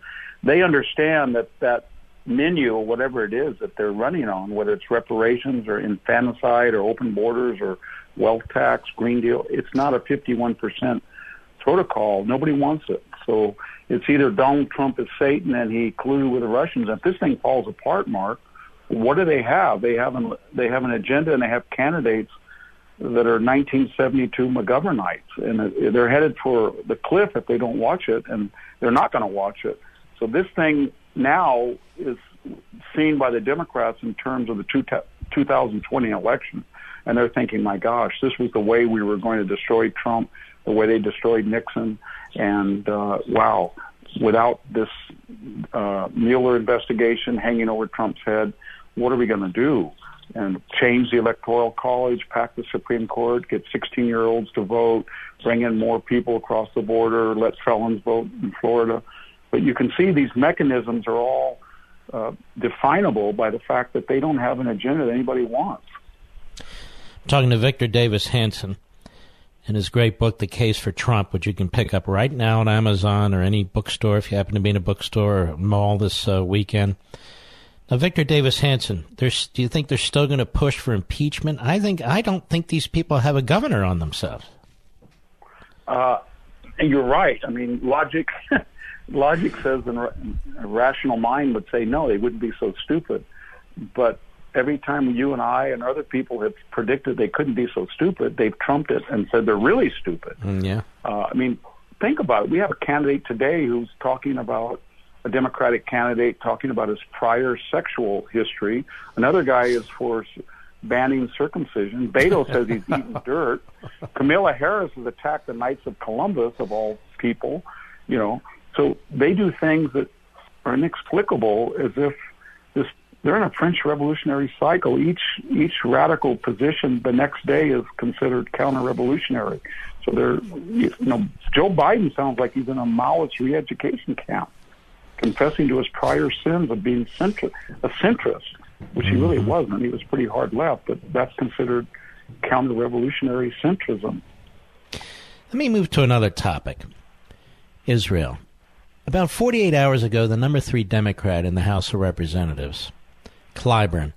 they understand that that menu or whatever it is that they're running on, whether it's reparations or infanticide or open borders or wealth tax, Green Deal. It's not a 51% protocol. Nobody wants it. So it's either Donald Trump is Satan and he colluded with the Russians. If this thing falls apart, Mark, what do they have? They have an they have an agenda and they have candidates that are 1972 McGovernites, and they're headed for the cliff if they don't watch it, and they're not going to watch it. So this thing now is seen by the Democrats in terms of the two 2020 election and they're thinking, my gosh, this was the way we were going to destroy Trump, the way they destroyed Nixon, and uh, wow, without this uh, Mueller investigation hanging over Trump's head, what are we going to do? And change the electoral college, pack the Supreme Court, get 16 year olds to vote, bring in more people across the border, let felons vote in Florida. But you can see these mechanisms are all uh, definable by the fact that they don't have an agenda that anybody wants I'm talking to Victor Davis Hanson in his great book, The Case for Trump, which you can pick up right now on Amazon or any bookstore if you happen to be in a bookstore or mall this uh, weekend. Now, Victor Davis Hanson, do you think they're still going to push for impeachment? I think I don't think these people have a governor on themselves. Uh, and you're right. I mean, logic, logic says, and a rational mind would say no, they wouldn't be so stupid. But every time you and I and other people have predicted they couldn't be so stupid, they've trumped it and said they're really stupid. Mm, yeah. Uh, I mean, think about it. We have a candidate today who's talking about a Democratic candidate talking about his prior sexual history. Another guy is for banning circumcision. Beto says he's eating dirt. Kamala Harris has attacked the Knights of Columbus, of all people. You know, so they do things that are inexplicable as if this they're in a French Revolutionary cycle. Each each radical position the next day is considered counter-revolutionary. So they're, you know, Joe Biden sounds like he's in a Maoist re-education camp, confessing to his prior sins of being centri- a centrist, which he really mm-hmm. wasn't. He was pretty hard left, but that's considered counter-revolutionary centrism. Let me move to another topic. Israel. About 48 hours ago, the number three Democrat in the House of Representatives, Clyburn,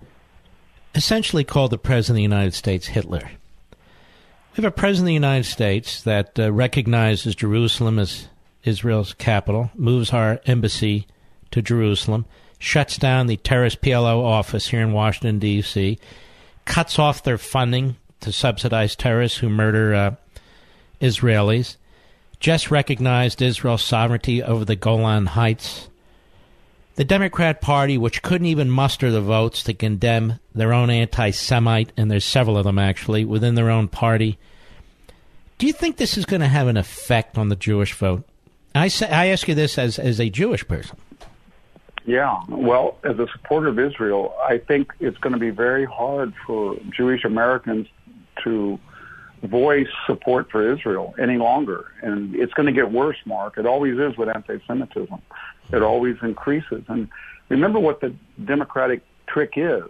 essentially called the President of the United States Hitler. We have a President of the United States that uh, recognizes Jerusalem as Israel's capital, moves our embassy to Jerusalem, shuts down the terrorist PLO office here in Washington, D.C., cuts off their funding to subsidize terrorists who murder uh, Israelis, just recognized Israel's sovereignty over the Golan Heights. The Democrat Party, which couldn't even muster the votes to condemn their own anti Semite, and there's several of them actually within their own party, do you think this is going to have an effect on the Jewish vote? I, say, I ask you this as, as a Jewish person. Yeah, well, as a supporter of Israel, I think it's going to be very hard for Jewish Americans to voice support for Israel any longer. And it's going to get worse, Mark. It always is with anti-Semitism. It always increases. And remember what the Democratic trick is.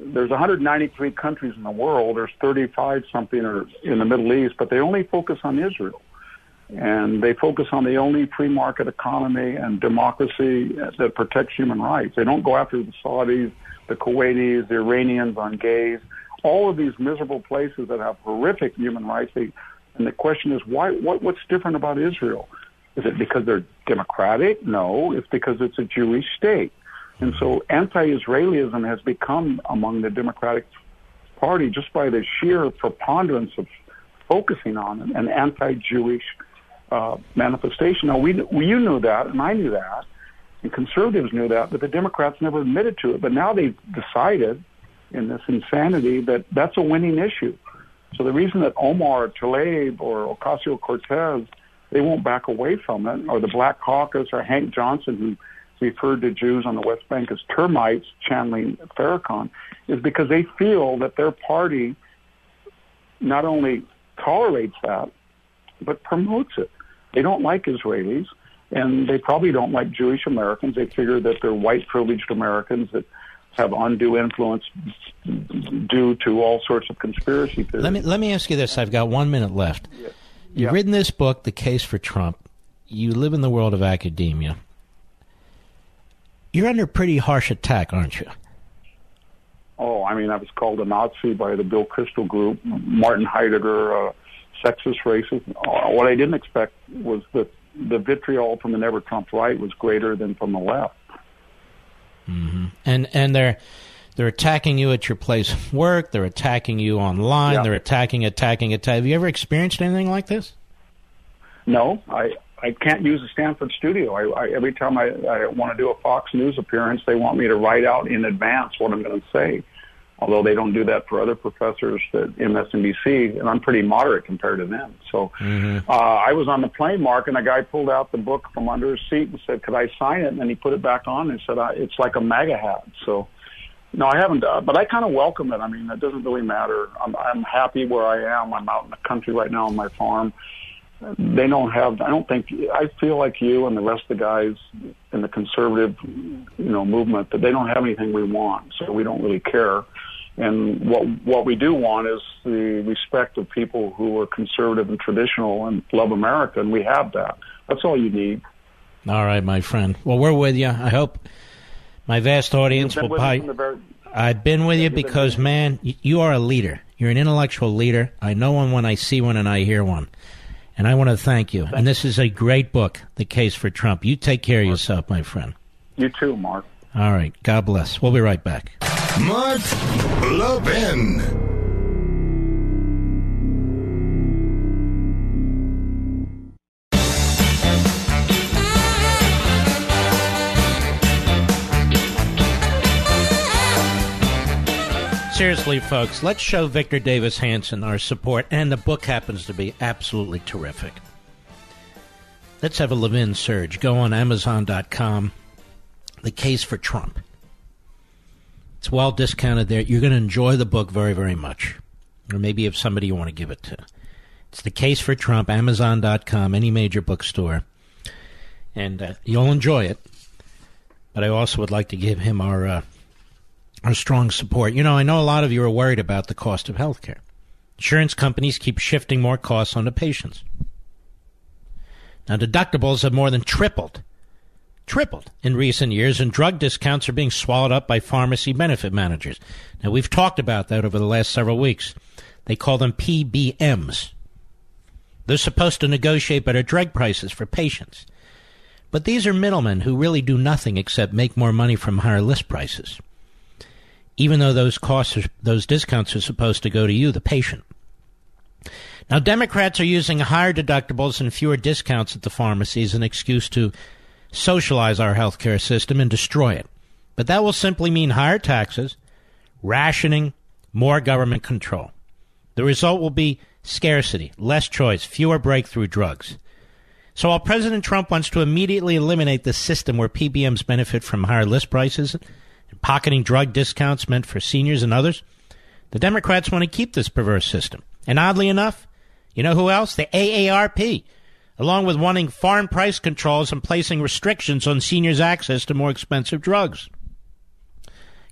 There's 193 countries in the world. There's 35 something or in the Middle East, but they only focus on Israel. And they focus on the only free market economy and democracy that protects human rights. They don't go after the Saudis, the Kuwaitis, the Iranians on gays all of these miserable places that have horrific human rights. They, and the question is, why? What, what's different about Israel? Is it because they're democratic? No, it's because it's a Jewish state. And so anti-Israelism has become among the Democratic Party just by the sheer preponderance of focusing on an anti-Jewish uh, manifestation. Now, we, we, you knew that, and I knew that, and conservatives knew that, but the Democrats never admitted to it. But now they've decided in this insanity that that's a winning issue. So the reason that Omar Tlaib or Ocasio Cortez they won't back away from it, or the Black Caucus or Hank Johnson who referred to Jews on the West Bank as termites, channeling Farrakhan, is because they feel that their party not only tolerates that, but promotes it. They don't like Israelis, and they probably don't like Jewish Americans. They figure that they're white privileged Americans that have undue influence due to all sorts of conspiracy theories. Let me let me ask you this. I've got one minute left. Yeah. You've yeah. written this book, The Case for Trump. You live in the world of academia. You're under pretty harsh attack, aren't you? Oh, I mean, I was called a Nazi by the Bill Kristol Group, Martin Heidegger, uh, sexist, racist. What I didn't expect was that the vitriol from the Never Trump right was greater than from the left. Mm-hmm. And and they're they're attacking you at your place of work. They're attacking you online. Yeah. They're attacking, attacking, attacking. Have you ever experienced anything like this? No, I I can't use the Stanford studio. I, I every time I, I want to do a Fox News appearance, they want me to write out in advance what I'm going to say although they don't do that for other professors at MSNBC, and I'm pretty moderate compared to them. So mm-hmm. uh, I was on the plane, Mark, and a guy pulled out the book from under his seat and said, "Could I sign it?" And then he put it back on and said, "It's like a MAGA hat." So. No, I haven't, uh, but I kind of welcome it. I mean, it doesn't really matter. I'm, I'm happy where I am. I'm out in the country right now on my farm they don't have i don't think i feel like you and the rest of the guys in the conservative you know movement that they don't have anything we want so we don't really care and what what we do want is the respect of people who are conservative and traditional and love America, and we have that. That's all you need. All right, my friend. Well, we're with you. I hope my vast audience will buy. Very, I've been with you because, man, you are a leader. You're an intellectual leader. I know one when I see one and I hear one. And I want to thank you. And this is a great book, The Case for Trump. You take care of yourself, my friend. You too, Mark. All right. God bless. We'll be right back. Mark Levin. Seriously, folks, let's show Victor Davis Hanson our support, and the book happens to be absolutely terrific. Let's have a Levin surge. Go on Amazon.com. The case for Trump. It's well discounted there. You're going to enjoy the book very, very much. Or maybe if somebody you want to give it to. It's The Case for Trump, Amazon.com, any major bookstore. And uh, you'll enjoy it. But I also would like to give him our, uh, our strong support. You know, I know a lot of you are worried about the cost of health care. Insurance companies keep shifting more costs onto patients. Now, deductibles have more than tripled tripled in recent years, and drug discounts are being swallowed up by pharmacy benefit managers. Now, we've talked about that over the last several weeks. They call them PBMs. They're supposed to negotiate better drug prices for patients. But these are middlemen who really do nothing except make more money from higher list prices. Even though those costs, are, those discounts are supposed to go to you, the patient. Now, Democrats are using higher deductibles and fewer discounts at the pharmacy as an excuse to socialize our healthcare system and destroy it. But that will simply mean higher taxes, rationing, more government control. The result will be scarcity, less choice, fewer breakthrough drugs. So while President Trump wants to immediately eliminate the system where PBMs benefit from higher list prices and pocketing drug discounts meant for seniors and others, the Democrats want to keep this perverse system. And oddly enough, you know who else? The AARP, along with wanting farm price controls and placing restrictions on seniors' access to more expensive drugs.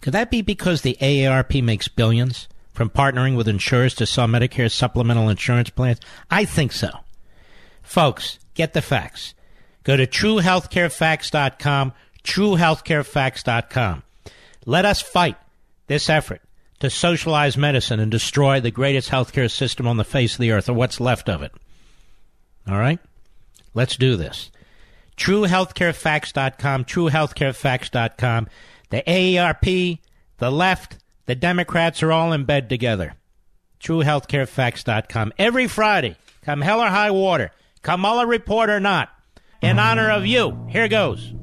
Could that be because the AARP makes billions from partnering with insurers to sell Medicare supplemental insurance plans? I think so. Folks, get the facts. Go to truehealthcarefacts.com, truehealthcarefacts.com. Let us fight this effort to socialize medicine and destroy the greatest healthcare system on the face of the earth, or what's left of it. All right? Let's do this. TrueHealthCareFacts.com, TrueHealthCareFacts.com. The AARP, the left, the Democrats are all in bed together. TrueHealthCareFacts.com. Every Friday, come hell or high water, come Mueller report or not, in mm-hmm. honor of you. Here goes.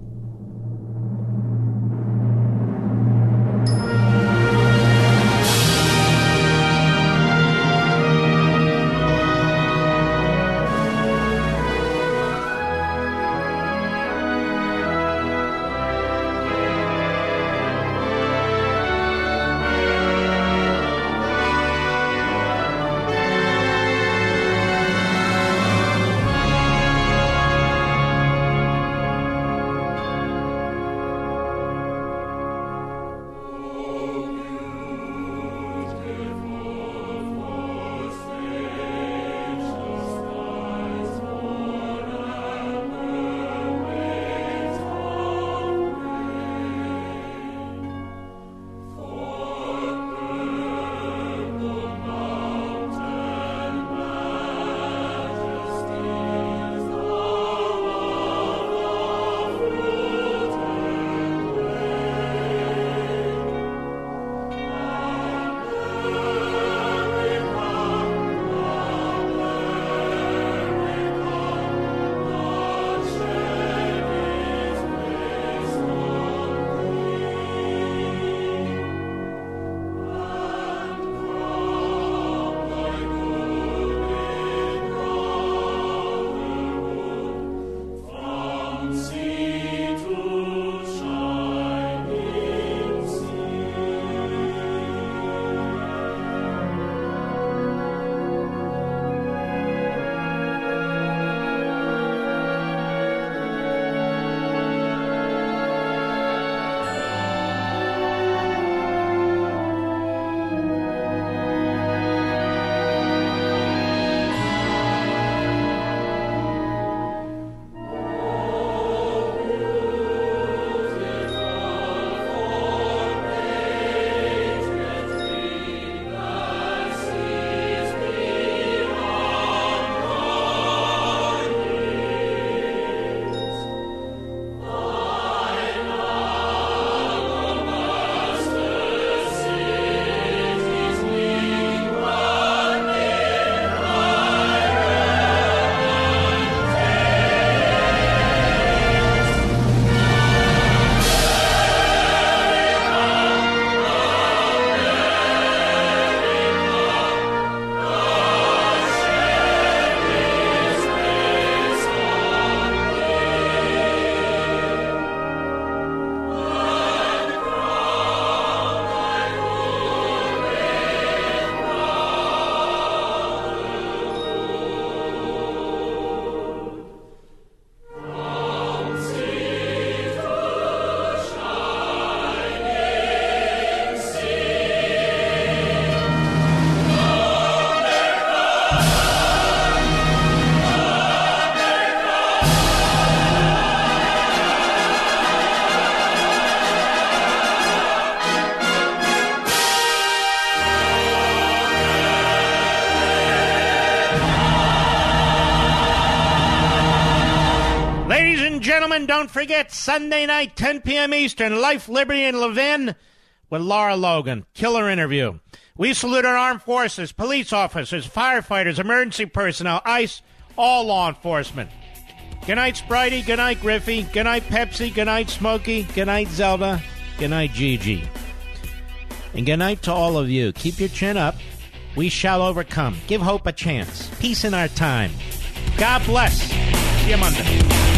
Forget Sunday night, 10 p.m. Eastern, Life, Liberty, and Levin with Lara Logan. Killer interview. We salute our armed forces, police officers, firefighters, emergency personnel, ICE, all law enforcement. Good night, Spritey. Good night, Griffey. Good night, Pepsi. Good night, Smokey. Good night, Zelda. Good night, Gigi. And good night to all of you. Keep your chin up. We shall overcome. Give hope a chance. Peace in our time. God bless. See you Monday.